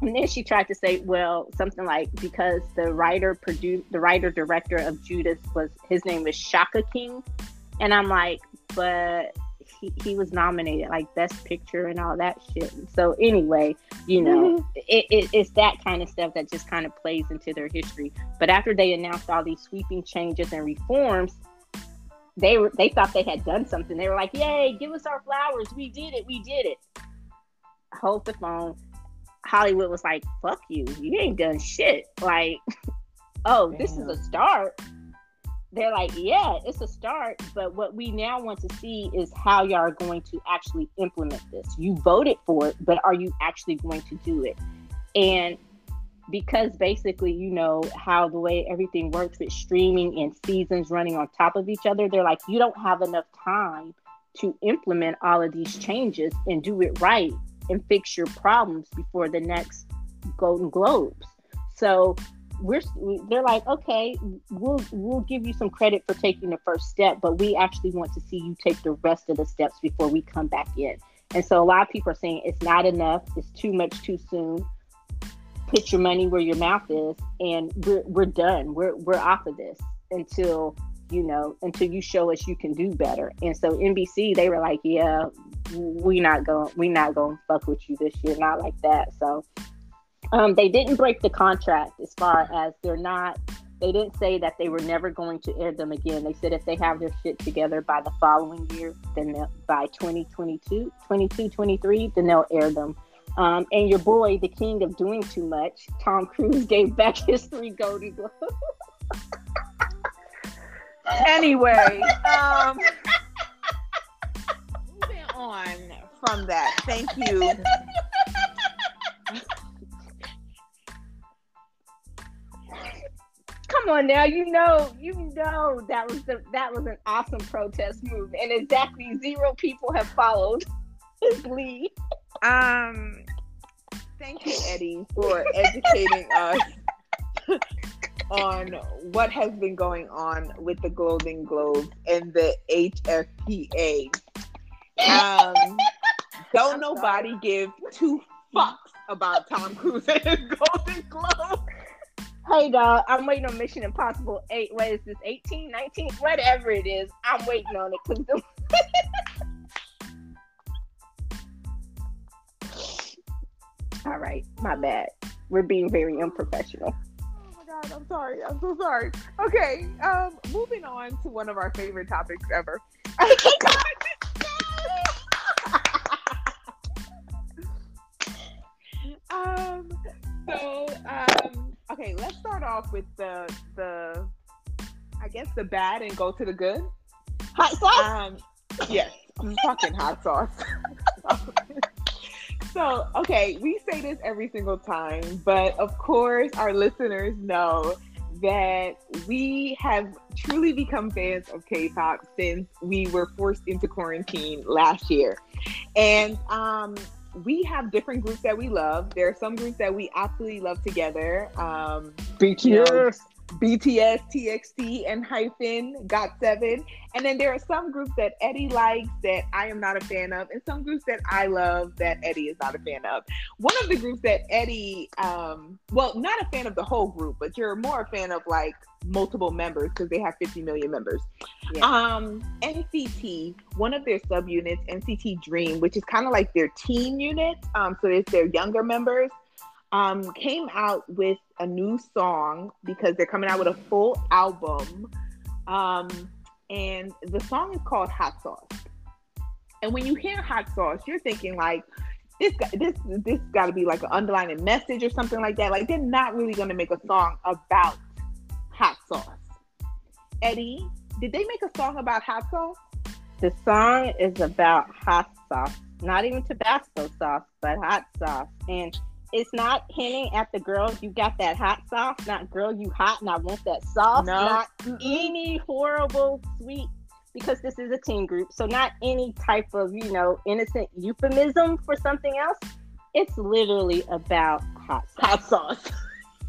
And then she tried to say, well, something like because the writer produced the writer director of Judas was his name was Shaka King. And I'm like, but he, he was nominated like best picture and all that shit. So anyway, you know, mm-hmm. it, it, it's that kind of stuff that just kind of plays into their history. But after they announced all these sweeping changes and reforms, they were they thought they had done something. They were like, "Yay, give us our flowers! We did it! We did it!" Hold the phone. Hollywood was like, "Fuck you! You ain't done shit." Like, oh, Damn. this is a start they're like, yeah, it's a start, but what we now want to see is how y'all are going to actually implement this. You voted for it, but are you actually going to do it? And because basically, you know, how the way everything works with streaming and seasons running on top of each other, they're like, you don't have enough time to implement all of these changes and do it right and fix your problems before the next Golden Globes. So we're they're like okay we'll we'll give you some credit for taking the first step but we actually want to see you take the rest of the steps before we come back in. And so a lot of people are saying it's not enough it's too much too soon. Put your money where your mouth is and we're, we're done. We're, we're off of this until you know until you show us you can do better. And so nbc they were like yeah we not going we not going to fuck with you this year not like that. So um, they didn't break the contract as far as they're not. They didn't say that they were never going to air them again. They said if they have their shit together by the following year, then by 2022, 22, 23, then they'll air them. Um, and your boy, the king of doing too much, Tom Cruise, gave back his three Golden Globes. anyway, um, moving on from that. Thank you. Come on now, you know, you know that was the that was an awesome protest move, and exactly zero people have followed his lead. Um, thank you, Eddie, for educating us on what has been going on with the Golden Globes and the HFPA. Um, don't nobody give two fucks about Tom Cruise and his Golden Globe. Hey dog, I'm waiting on Mission Impossible 8. What is this? 18, 19? Whatever it is, I'm waiting on it because the All right, my bad. We're being very unprofessional. Oh my god, I'm sorry. I'm so sorry. Okay, um, moving on to one of our favorite topics ever. start off with the the I guess the bad and go to the good. Hot sauce? Um, yes, fucking hot sauce. so okay, we say this every single time, but of course, our listeners know that we have truly become fans of K-pop since we were forced into quarantine last year, and um, we have different groups that we love. There are some groups that we absolutely love together. Um, BTS. You know, BTS, TXT, ENHYPEN, GOT7. And then there are some groups that Eddie likes that I am not a fan of, and some groups that I love that Eddie is not a fan of. One of the groups that Eddie, um, well, not a fan of the whole group, but you're more a fan of like multiple members because they have 50 million members. Yeah. Um, NCT, one of their subunits, NCT Dream, which is kind of like their teen unit. Um, so it's their younger members um, came out with a new song because they're coming out with a full album. Um, and the song is called Hot Sauce. And when you hear hot sauce, you're thinking like this this this got to be like an underlying message or something like that. Like they're not really going to make a song about hot sauce. Eddie, did they make a song about hot sauce? The song is about hot sauce, not even Tabasco sauce, but hot sauce. And it's not hinting at the girl you got that hot sauce, not girl you hot and I want that sauce, no. not any horrible sweet because this is a teen group. So not any type of, you know, innocent euphemism for something else. It's literally about hot sauce. Hot sauce.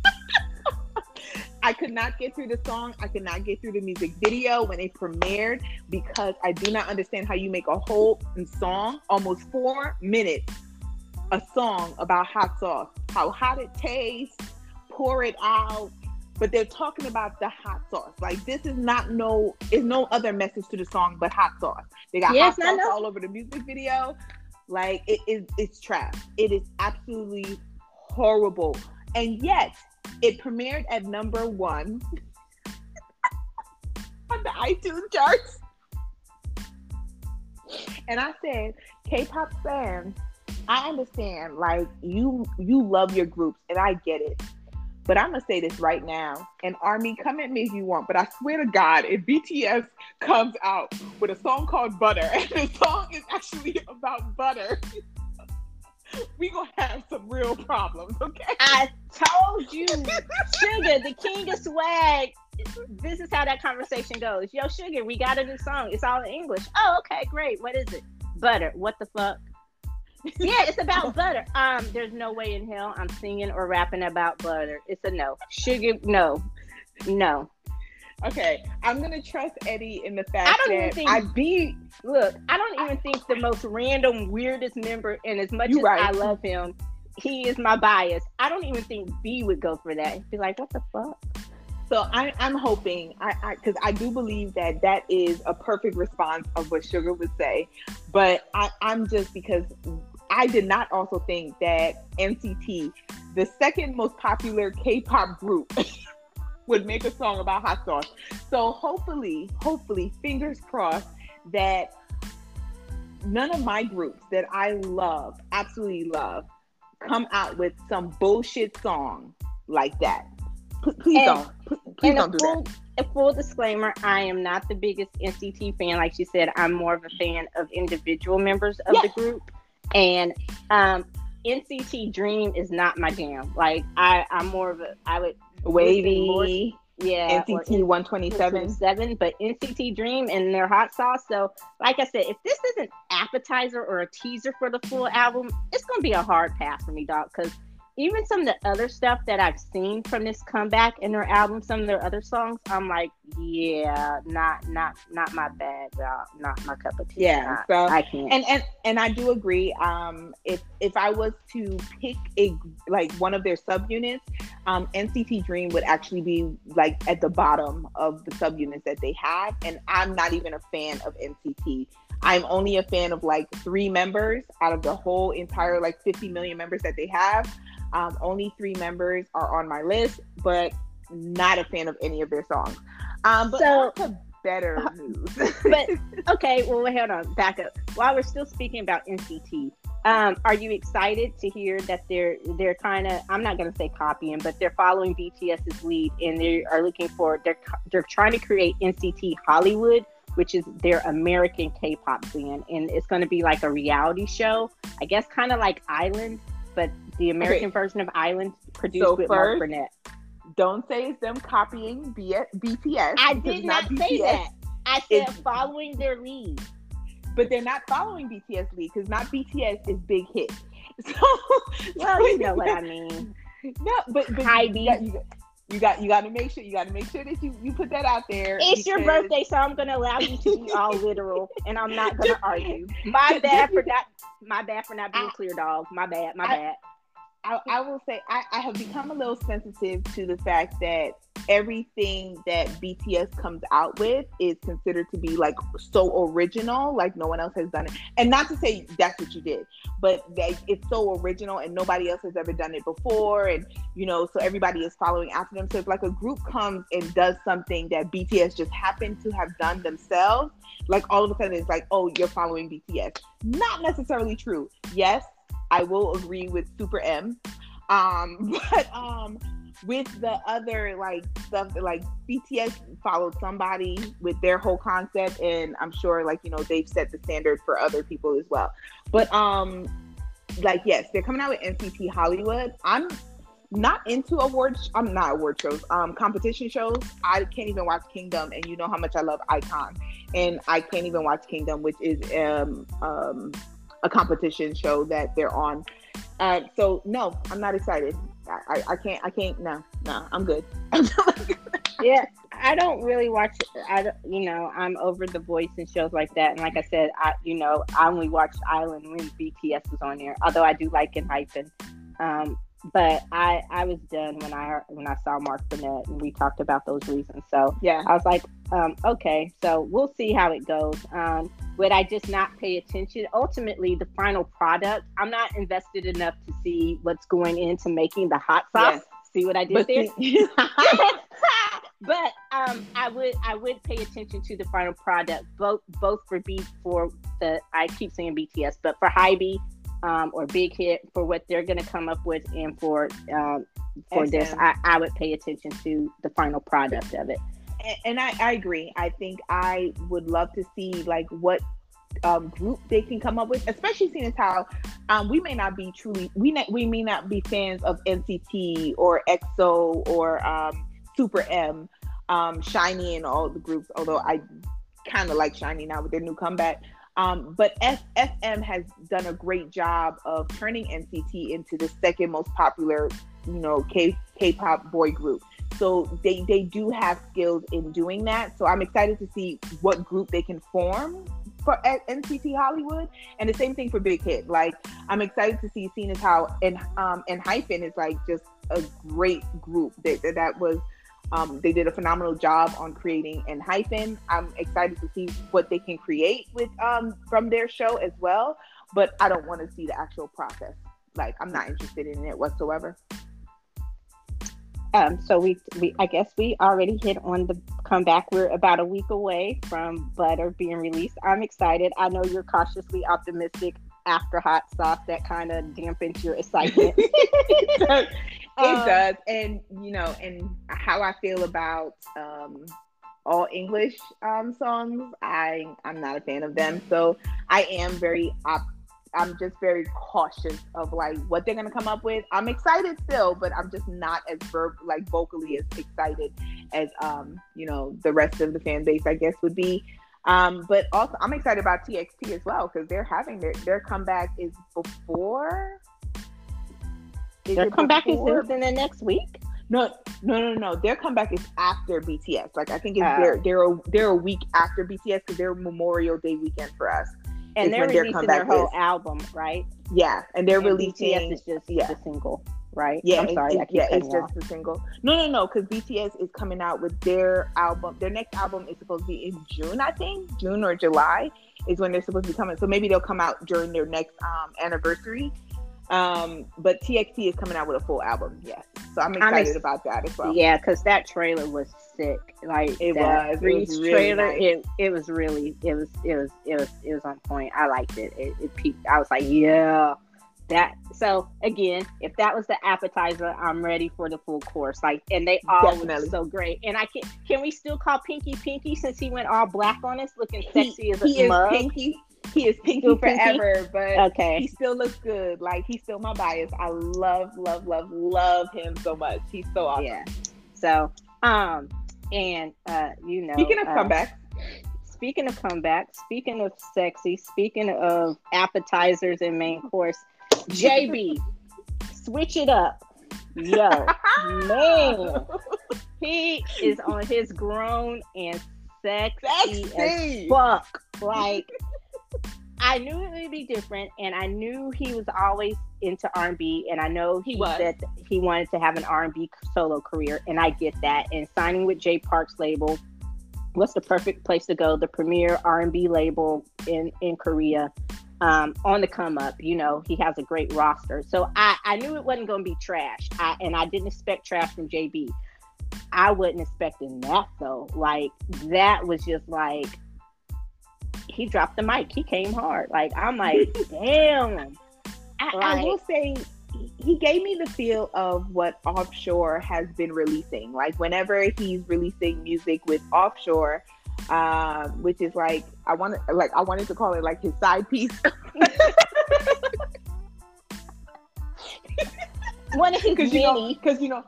I could not get through the song. I could not get through the music video when it premiered because I do not understand how you make a whole song, almost four minutes, a song about hot sauce, how hot it tastes, pour it out. But they're talking about the hot sauce. Like this is not no, is no other message to the song but hot sauce. They got yes, hot sauce all over the music video. Like it is, it's trash. It is absolutely horrible. And yet, it premiered at number one on the iTunes charts. And I said, K-pop fans I understand, like you you love your groups, and I get it. But I'm gonna say this right now, and Army, come at me if you want, but I swear to God, if BTS comes out with a song called Butter, and the song is actually about butter, we gonna have some real problems, okay? I told you, Suga, the king of swag. This is how that conversation goes. Yo, Suga, we got a new song. It's all in English. Oh, okay, great. What is it? Butter. What the fuck? yeah, it's about butter. Um, there's no way in hell I'm singing or rapping about butter. It's a no. Suga, no, no. Okay, I'm gonna trust Eddie in the fact I don't that even think I be look. I don't even think the most random, weirdest member, and as much as right. I love him, he is my bias. I don't even think V would go for that. He'd be like, what the fuck? So I, am hoping, I because I, I, do believe that that is a perfect response of what Suga would say, but I, I'm just because I did not also think that NCT, the second most popular K-pop group, would make a song about hot sauce. So hopefully, hopefully, fingers crossed that none of my groups that I love, absolutely love, come out with some bullshit song like that. P- please and, don't. please don't do full, that. A full disclaimer: I am not the biggest NCT fan. Like she said, I'm more of a fan of individual members of yes. the group. And um, NCT Dream is not my jam. Like I, I'm more of a I would WayV. Yeah, NCT 127. Seven, but NCT Dream and their hot sauce. So, like I said, if this is an appetizer or a teaser for the full album, it's gonna be a hard pass for me, dog. Because even some of the other stuff that I've seen from this comeback in their album, some of their other songs, I'm like, yeah, not not not my bag, y'all. Not my cup of tea. Yeah, so I can't. And and and I do agree. Um, if if I was to pick a like one of their subunits, um, NCT Dream would actually be like at the bottom of the subunits that they have, and I'm not even a fan of NCT. I'm only a fan of like three members out of the whole entire like 50 million members that they have. Um, only three members are on my list, but not a fan of any of their songs. Um, but so, to better uh, news. but okay, well, hold on, back up. While we're still speaking about NCT, um, are you excited to hear that they're they're kind of I'm not going to say copying, but they're following BTS's lead and they are looking for they're they're trying to create NCT Hollywood, which is their American K-pop band, and it's going to be like a reality show. I guess kind of like I-LAND, but the American okay. version of I-LAND, produced so with Mark Burnett. Don't say it's them copying B- BTS. I did not, not say that. I said following their lead. But they're not following BTS lead because not BTS is big hit. So, well, you know what I mean. No, but, but Heidi. You, got, you, you got you got to make sure you got to make sure that you you put that out there. It's because... your birthday, so I'm gonna allow you to be all literal, and I'm not gonna argue. My bad for not. My bad for not being I, clear, dog. My bad. My I, bad. I, I will say I, I have become a little sensitive to the fact that everything that BTS comes out with is considered to be like so original, like no one else has done it. And not to say that's what you did, but it's so original and nobody else has ever done it before. And you know, so everybody is following after them. So if like a group comes and does something that BTS just happened to have done themselves, like all of a sudden it's like, oh, you're following BTS. Not necessarily true. Yes, I will agree with Super M. Um, but um, with the other like stuff like BTS followed somebody with their whole concept, and I'm sure like you know they've set the standard for other people as well. But um, like yes, they're coming out with NCT Hollywood. I'm not into awards. I'm not award shows. Um, competition shows. I can't even watch Kingdom, and you know how much I love iKON, and I can't even watch Kingdom, which is um um a competition show that they're on. Uh, so no, I'm not excited. I, I, I can't I can't no no I'm good. yeah, I don't really watch. I you know I'm over the voice and shows like that. And like I said, I you know I only watched I-LAND when BTS was on there. Although I do like ENHYPEN. Um, but I I was done when I when I saw Mark Burnett and we talked about those reasons. So yeah, I was like, um, okay, so we'll see how it goes. Um, would I just not pay attention? Ultimately, the final product, I'm not invested enough to see what's going into making the hot sauce. Yes. See what I did but there? The- but um, I would I would pay attention to the final product, both both for B for the I keep saying BTS, but for Hybe um, or Big Hit for what they're going to come up with, and for um, for SM. this, I, I would pay attention to the final product of it. And, I, I agree. I think I would love to see like what um, group they can come up with, especially seeing as how um, we may not be truly we not, we may not be fans of NCT or EXO or um, Super M, um, SHINee and all the groups. Although I kind of like SHINee now with their new comeback. Um, but SM has done a great job of turning NCT into the second most popular, you know, K K-pop boy group. So they they do have skills in doing that. So I'm excited to see what group they can form for NCT Hollywood, and the same thing for Big Hit. Like I'm excited to see, seeing as how and um ENHYPEN is like just a great group that that was um, they did a phenomenal job on creating ENHYPEN. I'm excited to see what they can create with um, from their show as well. But I don't want to see the actual process. Like I'm not interested in it whatsoever. Um, so we, we, I guess we already hit on the comeback. We're about a week away from Butter being released. I'm excited. I know you're cautiously optimistic after hot sauce. That kind of dampens your excitement. it um, does and you know and how i feel about um all english um songs i i'm not a fan of them so i am very op- i'm just very cautious of like what they're gonna come up with i'm excited still but i'm just not as verb like vocally as excited as um you know the rest of the fan base i guess would be um, but also, I'm excited about TXT as well because they're having their their comeback is before is Their comeback before? is in the next week. No, no, no, no. Their comeback is after BTS. Like I think it's uh, they're they're a, they're a week after BTS because they're Memorial Day weekend for us. And they're releasing their, their whole album, right? Yeah, and they're and releasing. BTS is just yeah. the single, right? Yeah, I'm sorry. It, yeah, it's just the single. No, no, no, because BTS is coming out with their album. Their next album is supposed to be in June, I think, June or July is when they're supposed to be coming. So maybe they'll come out during their next um, anniversary um, but TXT is coming out with a full album. Yes, so I'm excited ex- about that as well. Yeah, because that trailer was sick. Like it was. It was really trailer. Nice. It it was really. It was. It was. It was. It was on point. I liked it. It, it peaked. I was like, yeah, that so again, if that was the appetizer, I'm ready for the full course. Like, and they all Definitely. look so great. And I can can we still call Pinky Pinky since he went all black on us, looking sexy as a he mug? Pinky. He is Pinky forever, but okay, he still looks good. Like he's still my bias. I love, love, love, love him so much. He's so awesome. Yeah. So, um, and uh, you know, speaking of uh, comebacks, speaking of comebacks, speaking of sexy, speaking of appetizers and main course, JB, switch it up. Yo, man, he is on his grown and sexy, sexy. as fuck. Like, I knew it would be different, and I knew he was always into R&B, and I know he, he said he wanted to have an R&B solo career, and I get that. And signing with Jay Park's label was the perfect place to go? The premier R&B label in in Korea. Um, on the come up, you know, he has a great roster. So I, I knew it wasn't going to be trash. I, and I didn't expect trash from JB. I wasn't expecting that though. Like that was just like he dropped the mic. He came hard. Like I'm like, damn. I, like, I will say he gave me the feel of what offshore has been releasing like whenever he's releasing music with offshore uh, which is like i want like i wanted to call it like his side piece one of his because you know because you know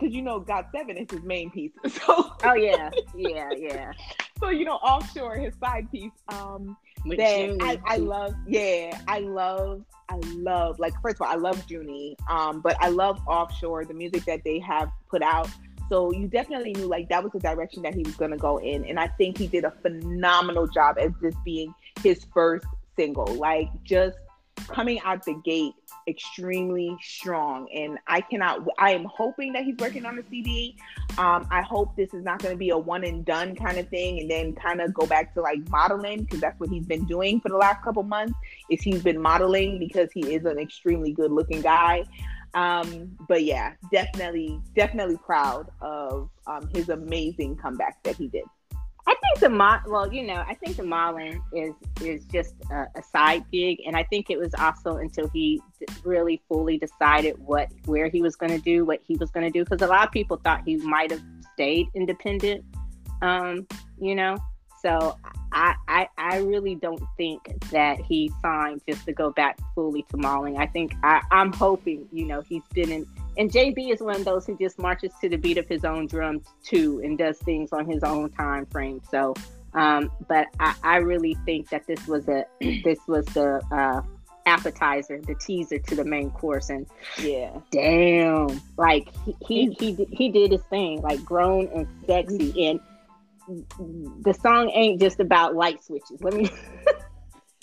you know GOT7 is his main piece so oh yeah yeah yeah so you know offshore his side piece um that I, I love yeah i love I love like first of all I love Junie, um, but I love Offshore, the music that they have put out. So you definitely knew like that was the direction that he was gonna go in, and I think he did a phenomenal job as this being his first single. Like just coming out the gate extremely strong. And i cannot i am hoping that he's working on a cd um, i hope this is not going to be a one and done kind of thing and then kind of go back to like modeling because that's what he's been doing for the last couple months is he's been modeling because he is an extremely good looking guy. Um, but yeah definitely definitely proud of um, his amazing comeback that he did I think the mo- well, you know, I think the modeling is is just a, a, side gig, and I think it was also until he really fully decided what where he was going to do, what he was going to do, because a lot of people thought he might have stayed independent, um, you know. So I, I I really don't think that he signed just to go back fully to modeling. I think I, I'm hoping, you know, he's been in and JB is one of those who just marches to the beat of his own drums too and does things on his own time frame. So, um, but I, I really think that this was a this was the uh, appetizer, the teaser to the main course, and yeah, damn, like he he he, he did his thing, like grown and sexy, and the song ain't just about light switches. Let me.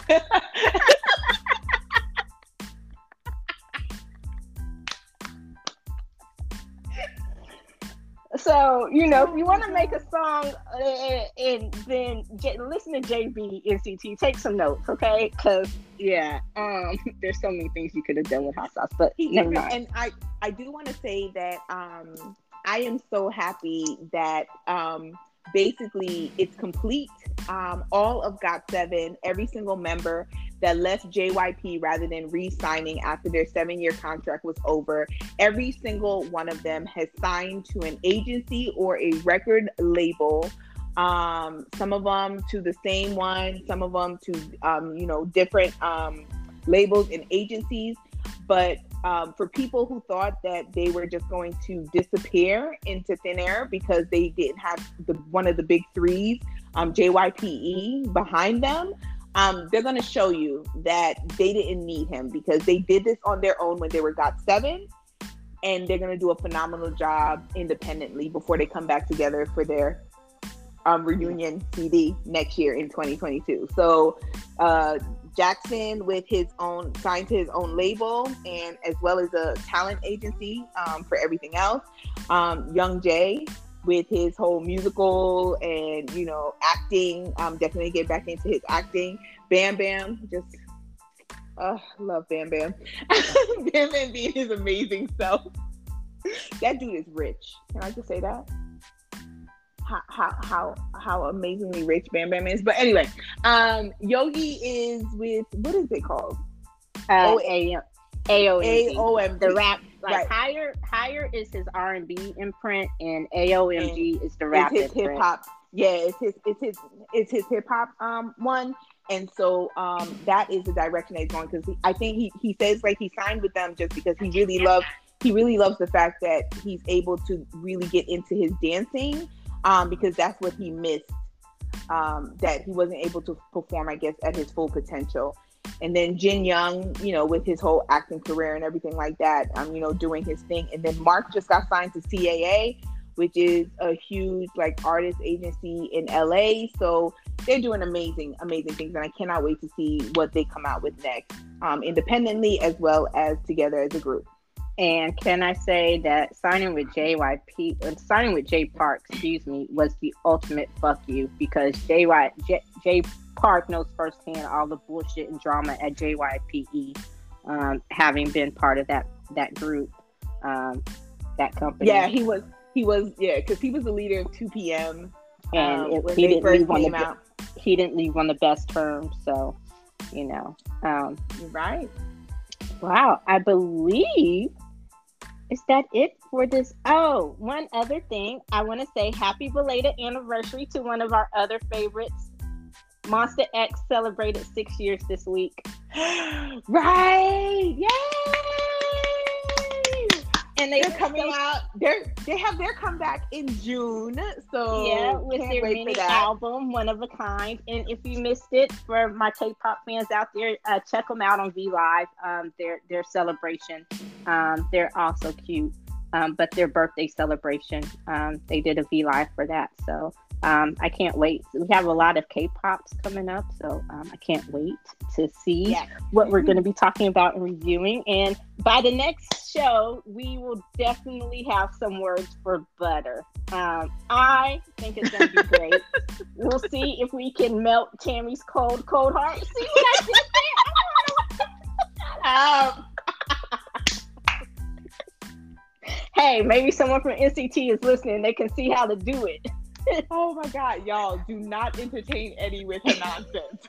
So you know, if you want to make a song uh, and then J- listen to JB NCT, take some notes, okay? Because yeah, um, there's so many things you could have done with hot sauce, but never mind. And I, I do want to say that um, I am so happy that um, basically it's complete. Um, all of GOT7, every single member that left JYP rather than re signing after their seven year contract was over. Every single one of them has signed to an agency or a record label. Um, some of them to the same one, some of them to, um, you know, different um, labels and agencies. But um, for people who thought that they were just going to disappear into thin air because they didn't have the one of the big threes, um, JYPE, behind them, um, they're going to show you that they didn't need him because they did this on their own when they were GOT7 and they're going to do a phenomenal job independently before they come back together for their um, reunion cd next year in 2022 so uh, jackson with his own signed to his own label and as well as a talent agency um, for everything else um, Youngjae with his whole musical and you know acting. Um, definitely get back into his acting. Bam Bam, just uh, love Bam Bam. Bam Bam being his amazing self. That dude is rich. Can I just say that? How how how, how amazingly rich Bam Bam is. But anyway, um, Yogi is with what is it called? Uh, AOMG. The rap, like Right. higher, higher is his R and B imprint, and AOMG is the rap it's his hip hop. Yeah, it's his it's his it's his hip hop um one. And so um that is the direction that he's going because I think he he says like he signed with them just because he really loves he really loves the fact that he's able to really get into his dancing um because that's what he missed um that he wasn't able to perform I guess at his full potential. And then Jin Young, you know, with his whole acting career and everything like that, um, you know, doing his thing. And then Mark just got signed to CAA, which is a huge like artist agency in LA. So they're doing amazing, amazing things, and I cannot wait to see what they come out with next, um, independently as well as together as a group. And can I say that signing with JYP, uh, signing with Jay Park, excuse me, was the ultimate fuck you because JY J, Jay Park knows firsthand all the bullshit and drama at JYPE, um, having been part of that that group, um, that company. Yeah, he was, he was, yeah, because he was the leader of 2PM and um, it, he didn't first leave on the out. he didn't leave on the best terms. So, you know, um, Right. Wow, I believe is that it for this? Oh, one other thing. I want to say happy belated anniversary to one of our other favorites. Monsta X celebrated six years this week. right. Yay! And they They're coming out. They're they have their comeback in June. So Yeah, with their mini album, One of a Kind. And if you missed it, for my K-pop fans out there, uh, check them out on V Live. Um, their their celebration. Um, they're also cute. Um, but their birthday celebration, um, they did a V Live for that. So um, I can't wait. We have a lot of K-pops coming up, so um, I can't wait to see what we're going to be talking about and reviewing. And by the next show, we will definitely have some words for butter. Um, I think it's going to be great. we'll see if we can melt Tammy's cold, cold heart. See what I did there? I don't know. Um, hey, maybe someone from NCT is listening. They can see how to do it. Oh my God, y'all! Do not entertain Eddie with her nonsense.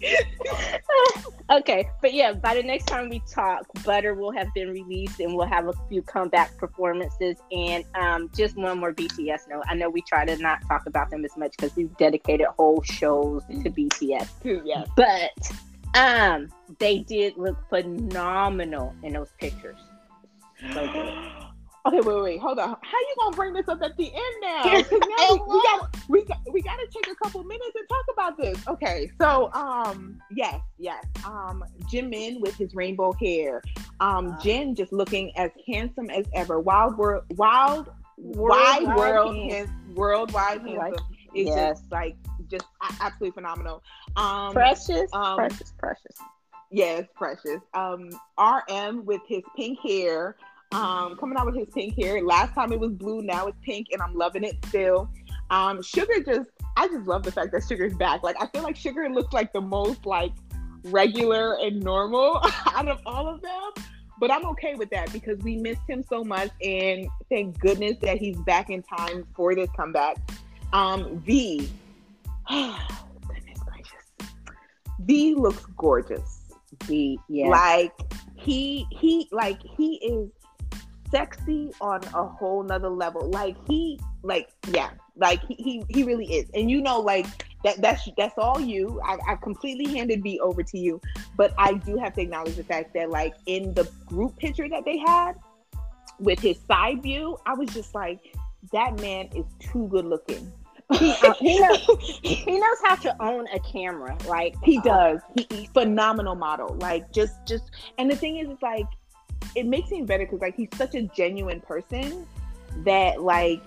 okay, but yeah, by the next time we talk, Butter will have been released and we'll have a few comeback performances. And um, just one more BTS note. I know we try to not talk about them as much because we've dedicated whole shows to BTS, yes. but um, they did look phenomenal in those pictures. So good. Okay, wait, wait, hold on. How you gonna bring this up at the end now? now we, we got we got we got to take a couple minutes and talk about this. Okay, so um, yes, yes. Um, Jimin with his rainbow hair. Um, Uh. Jin just looking as handsome as ever. Wild world, wild, Worldwide wide world, hands- worldwide handsome. It's yes. just like just absolutely phenomenal. Um, Precious, um, precious, precious. Yes, precious. Um, RM with his pink hair, um, coming out with his pink hair. Last time it was blue, now it's pink, and I'm loving it still. Um, Suga just, I just love the fact that Suga's back. Like, I feel like Sugar looks like the most like regular and normal out of all of them. But I'm okay with that because we missed him so much, and thank goodness that he's back in time for this comeback. Um, V, goodness gracious, V looks gorgeous. The yeah. like he he like he is sexy on a whole nother level. Like he like yeah like he he, he really is. And you know like that that's that's all you. I, I completely handed V over to you. But i do have to acknowledge the fact that like in the group picture that they had with his side view i was just like that man is too good looking he, uh, he knows he knows how to own a camera. Like He does. He, he's phenomenal model. Like just just and the thing is, it's like it makes him better because like he's such a genuine person that like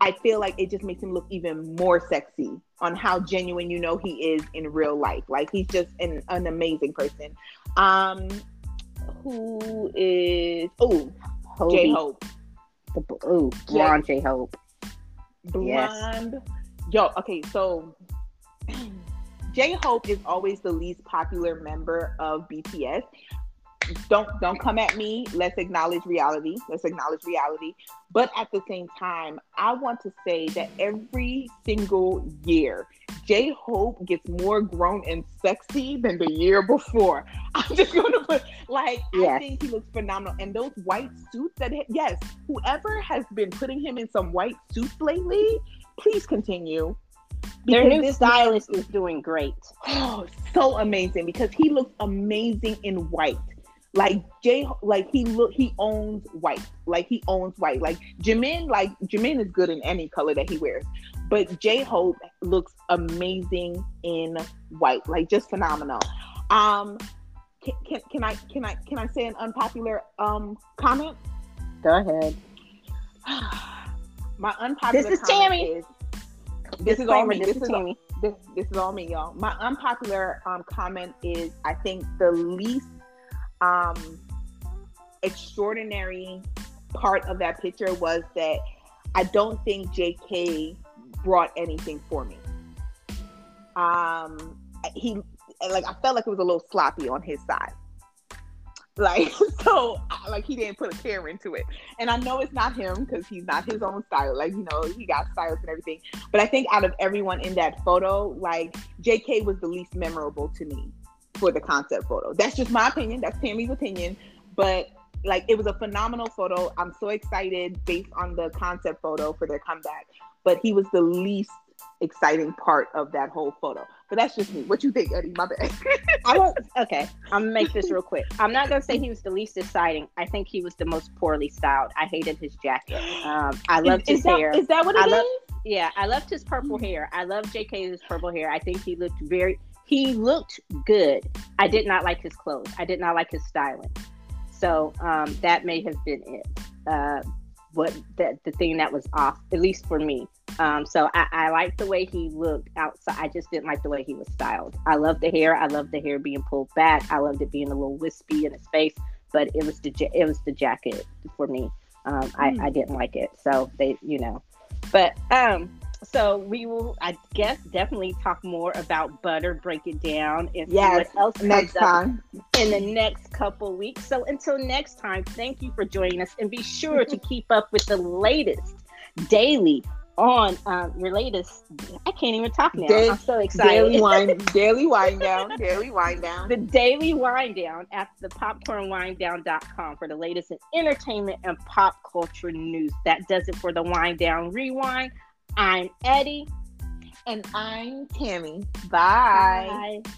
I feel like it just makes him look even more sexy on how genuine you know he is in real life. Like he's just an, an amazing person. Um who is oh J Hope. The, ooh, blonde J Hope. Yes. Yo, okay, so J Hope is always the least popular member of BTS. Don't don't come at me. Let's acknowledge reality. Let's acknowledge reality. But at the same time, I want to say that every single year, J Hope gets more grown and sexy than the year before. I'm just gonna put like yes. I think he looks phenomenal. And those white suits that yes, whoever has been putting him in some white suits lately, please continue. Their new stylist man, is doing great. Oh, so amazing because he looks amazing in white. Like Jay, like he look, he owns white. Like he owns white. Like Jimin, like Jimin is good in any color that he wears, but J Hope looks amazing in white. Like just phenomenal. Um, can, can, can I can I can I say an unpopular um comment? Go ahead. My unpopular. This is Tammy. Is, this is all me. This, this is Tammy. All, this, this is all me, y'all. My unpopular um comment is I think the least um, extraordinary part of that picture was that I don't think JK brought anything for me. Um, he like I felt like it was a little sloppy on his side. Like so, like he didn't put a care into it, and I know it's not him because he's not his own style. Like you know, he got styles and everything. But I think out of everyone in that photo, like J.K. was the least memorable to me for the concept photo. That's just my opinion. That's Tammy's opinion. But like it was a phenomenal photo. I'm so excited based on the concept photo for their comeback. But he was the least exciting part of that whole photo. But that's just me. What you think, Eddie? My bad. I won't. Okay, I'm gonna make this real quick. I'm not gonna say he was the least exciting. I think he was the most poorly styled. I hated his jacket. Um, I loved is, his is that, hair. Is that what it I is? Yeah, I loved his purple hair. I love JK's purple hair. I think he looked very he looked good. I did not like his clothes. I did not like his styling. So um, that may have been it. Uh, what the, the thing that was off, at least for me. Um, so I, I liked the way he looked outside. I just didn't like the way he was styled. I love the hair. I love the hair being pulled back. I loved it being a little wispy in his face. But it was the it was the jacket for me. Um, mm. I, hmm. I didn't like it. So they, you know, but um, so we will, I guess, definitely talk more about butter, break it down, and yes, what else next time in the next couple weeks. So until next time, thank you for joining us, and be sure to keep up with the latest daily on um, your latest. I can't even talk now. I'm so excited. Daily Wine, daily Wine Down, daily Wine Down. The daily Wine Down at the popcornwinedown.com for the latest in entertainment and pop culture news. That does it for the Wine Down ReWine. I'm Eddie. And I'm Tammy. Bye. Bye.